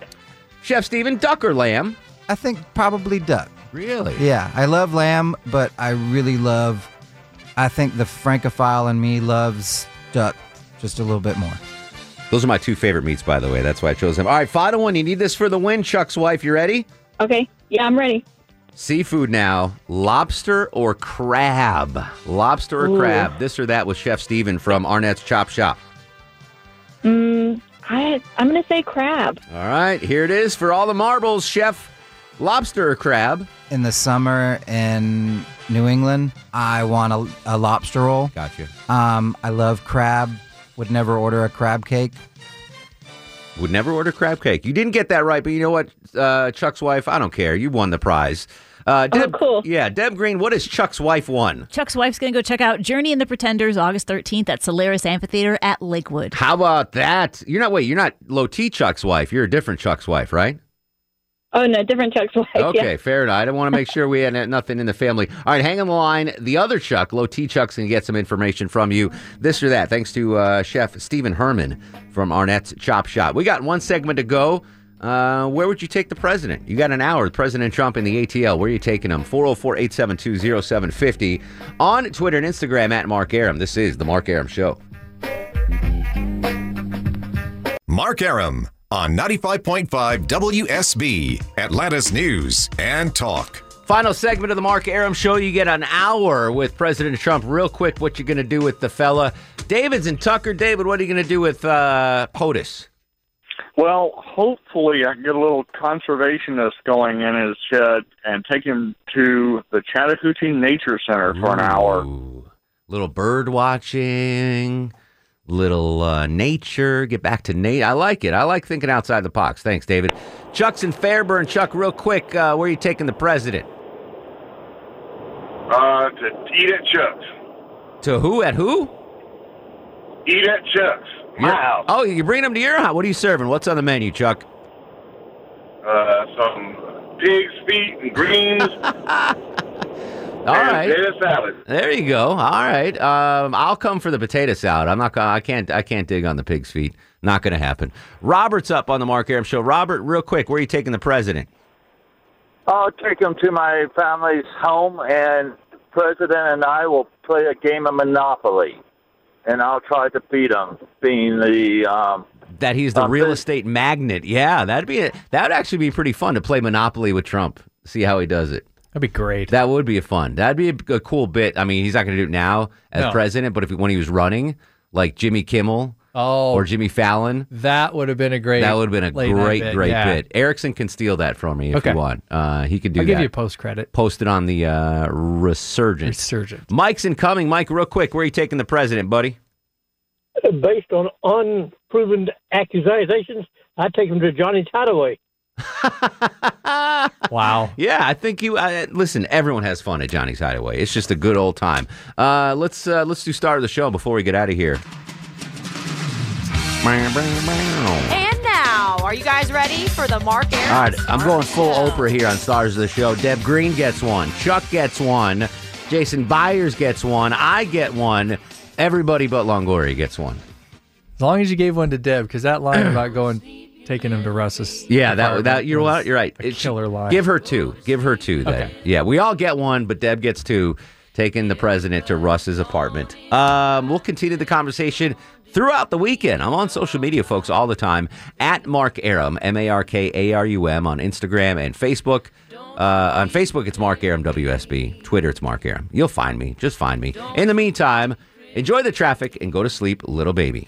[SPEAKER 1] Chef Steven, duck or lamb?
[SPEAKER 26] I think probably duck.
[SPEAKER 1] Really?
[SPEAKER 26] Yeah, I love lamb, but I really love. I think the francophile in me loves duck just a little bit more.
[SPEAKER 1] Those are my two favorite meats, by the way. That's why I chose them. All right, final one. You need this for the win, Chuck's wife. You ready?
[SPEAKER 25] Okay. Yeah, I'm ready.
[SPEAKER 1] Seafood now. Lobster or crab? Lobster or
[SPEAKER 25] Ooh.
[SPEAKER 1] crab? This or that with Chef Steven from Arnett's Chop Shop.
[SPEAKER 25] Mm, I, I'm going to say crab.
[SPEAKER 1] All right, here it is for all the marbles, Chef. Lobster or crab?
[SPEAKER 26] In the summer in New England, I want a, a lobster roll.
[SPEAKER 1] Gotcha.
[SPEAKER 26] Um, I love crab. Would never order a crab cake.
[SPEAKER 1] Would never order crab cake. You didn't get that right, but you know what, uh, Chuck's wife? I don't care. You won the prize. Uh, Deb, cool. Yeah, Deb Green, what has Chuck's wife won?
[SPEAKER 3] Chuck's wife's going to go check out Journey and the Pretenders August 13th at Cellairis Amphitheater at Lakewood.
[SPEAKER 1] How about that? You're not, wait, you're not Low T Chuck's wife. You're a different Chuck's wife, right?
[SPEAKER 25] Oh, no, different Chuck's wife.
[SPEAKER 1] Okay,
[SPEAKER 25] yeah.
[SPEAKER 1] fair enough. I don't want to make sure we had nothing in the family. All right, hang on the line. The other Chuck, Low T Chuck's, going to get some information from you, this or that, thanks to uh, Chef Stephen Herman from Arnett's Chop Shop. We got one segment to go. Uh, where would you take the president? You got an hour. President Trump in the ATL. Where are you taking him? 404 872 0750. On Twitter and Instagram at Mark Arum. This is The Mark Arum Show.
[SPEAKER 20] Mark Arum on 95.5 WSB, Atlanta's News and Talk.
[SPEAKER 1] Final segment of the Mark Arum Show. You get an hour with President Trump. Real quick, what you going to do with the fella? David's in Tucker. David, what are you going to do with uh, POTUS?
[SPEAKER 27] Well, hopefully I can get a little conservationist going in his shed and take him to the Chattahoochee Nature Center for an hour.
[SPEAKER 1] Little bird watching, little uh, nature. Get back to Nate. I like it. I like thinking outside the box. Thanks, David. Chuck's in Fairburn. Chuck, real quick, uh, where are you taking the president?
[SPEAKER 9] Uh, to eat at Chuck's.
[SPEAKER 1] To who? At who?
[SPEAKER 13] Eat at Chuck's. My
[SPEAKER 1] Your-
[SPEAKER 13] house.
[SPEAKER 1] Oh, you bring them to your house. What are you serving? What's on the menu, Chuck?
[SPEAKER 13] Uh, some pig's feet and greens.
[SPEAKER 1] All
[SPEAKER 13] and
[SPEAKER 1] right.
[SPEAKER 13] potato salad.
[SPEAKER 1] There you go. All right. Um, I'll come for the potato salad. I'm not. gonna- I can't. I can't dig on the pig's feet. Not going to happen. Robert's up on the Mark Arum show. Robert, real quick, where are you taking the president?
[SPEAKER 28] I'll take him to my family's home, and the president and I will play a game of Monopoly, and I'll try to beat him, being the um,
[SPEAKER 1] That he's the
[SPEAKER 28] Um,
[SPEAKER 1] real estate magnate. Yeah, that'd be. A, that would actually be pretty fun to play Monopoly with Trump. See how he does it.
[SPEAKER 2] That'd be great.
[SPEAKER 1] That would be a fun. That'd be a, a cool bit. I mean, he's not going to do it now as
[SPEAKER 2] No.
[SPEAKER 1] president, but if when he was running, like Jimmy Kimmel
[SPEAKER 2] Oh,
[SPEAKER 1] or Jimmy Fallon,
[SPEAKER 2] that would have been a great.
[SPEAKER 1] that would have been a
[SPEAKER 2] late night
[SPEAKER 1] great,
[SPEAKER 2] bit,
[SPEAKER 1] great
[SPEAKER 2] yeah.
[SPEAKER 1] bit. Erickson can steal that from me if
[SPEAKER 2] Okay.
[SPEAKER 1] you want. Uh, he could do
[SPEAKER 2] I'll
[SPEAKER 1] that.
[SPEAKER 2] give you a post credit.
[SPEAKER 1] Post it on the uh, Resurgent.
[SPEAKER 2] Resurgent.
[SPEAKER 1] Mike's incoming. Mike, real quick, where are you taking the president, buddy?
[SPEAKER 11] Based on unproven accusations, I take him to Johnny Hideaway.
[SPEAKER 2] Wow.
[SPEAKER 1] Yeah, I think you. Uh, listen, everyone has fun at Johnny's Hideaway. It's just a good old time. Uh, let's uh, let's do start of the show before we get out of here.
[SPEAKER 29] And now, are you guys ready for the Mark Arum?
[SPEAKER 1] All right, I'm going full Oprah here on Stars of the Show. Deb Green gets one. Chuck gets one. Jason Byers gets one. I get one. Everybody but Longoria gets one.
[SPEAKER 2] As long as you gave one to Deb, because that line about going, taking him to Russ's.
[SPEAKER 1] Yeah, that that you're right. You're right.
[SPEAKER 2] A
[SPEAKER 1] It should-
[SPEAKER 2] killer line.
[SPEAKER 1] Give her two. Give her two. Then.
[SPEAKER 2] Okay.
[SPEAKER 1] Yeah, we all get one, but Deb gets two. Taking the president to Russ's apartment. Um, we'll continue the conversation throughout the weekend. I'm on social media, folks, all the time at Mark Arum, M A R K A R U M, on Instagram and Facebook. Uh, on Facebook, it's Mark Arum WSB. Twitter, it's Mark Arum. You'll find me. Just find me. In the meantime, enjoy the traffic and go to sleep, little baby.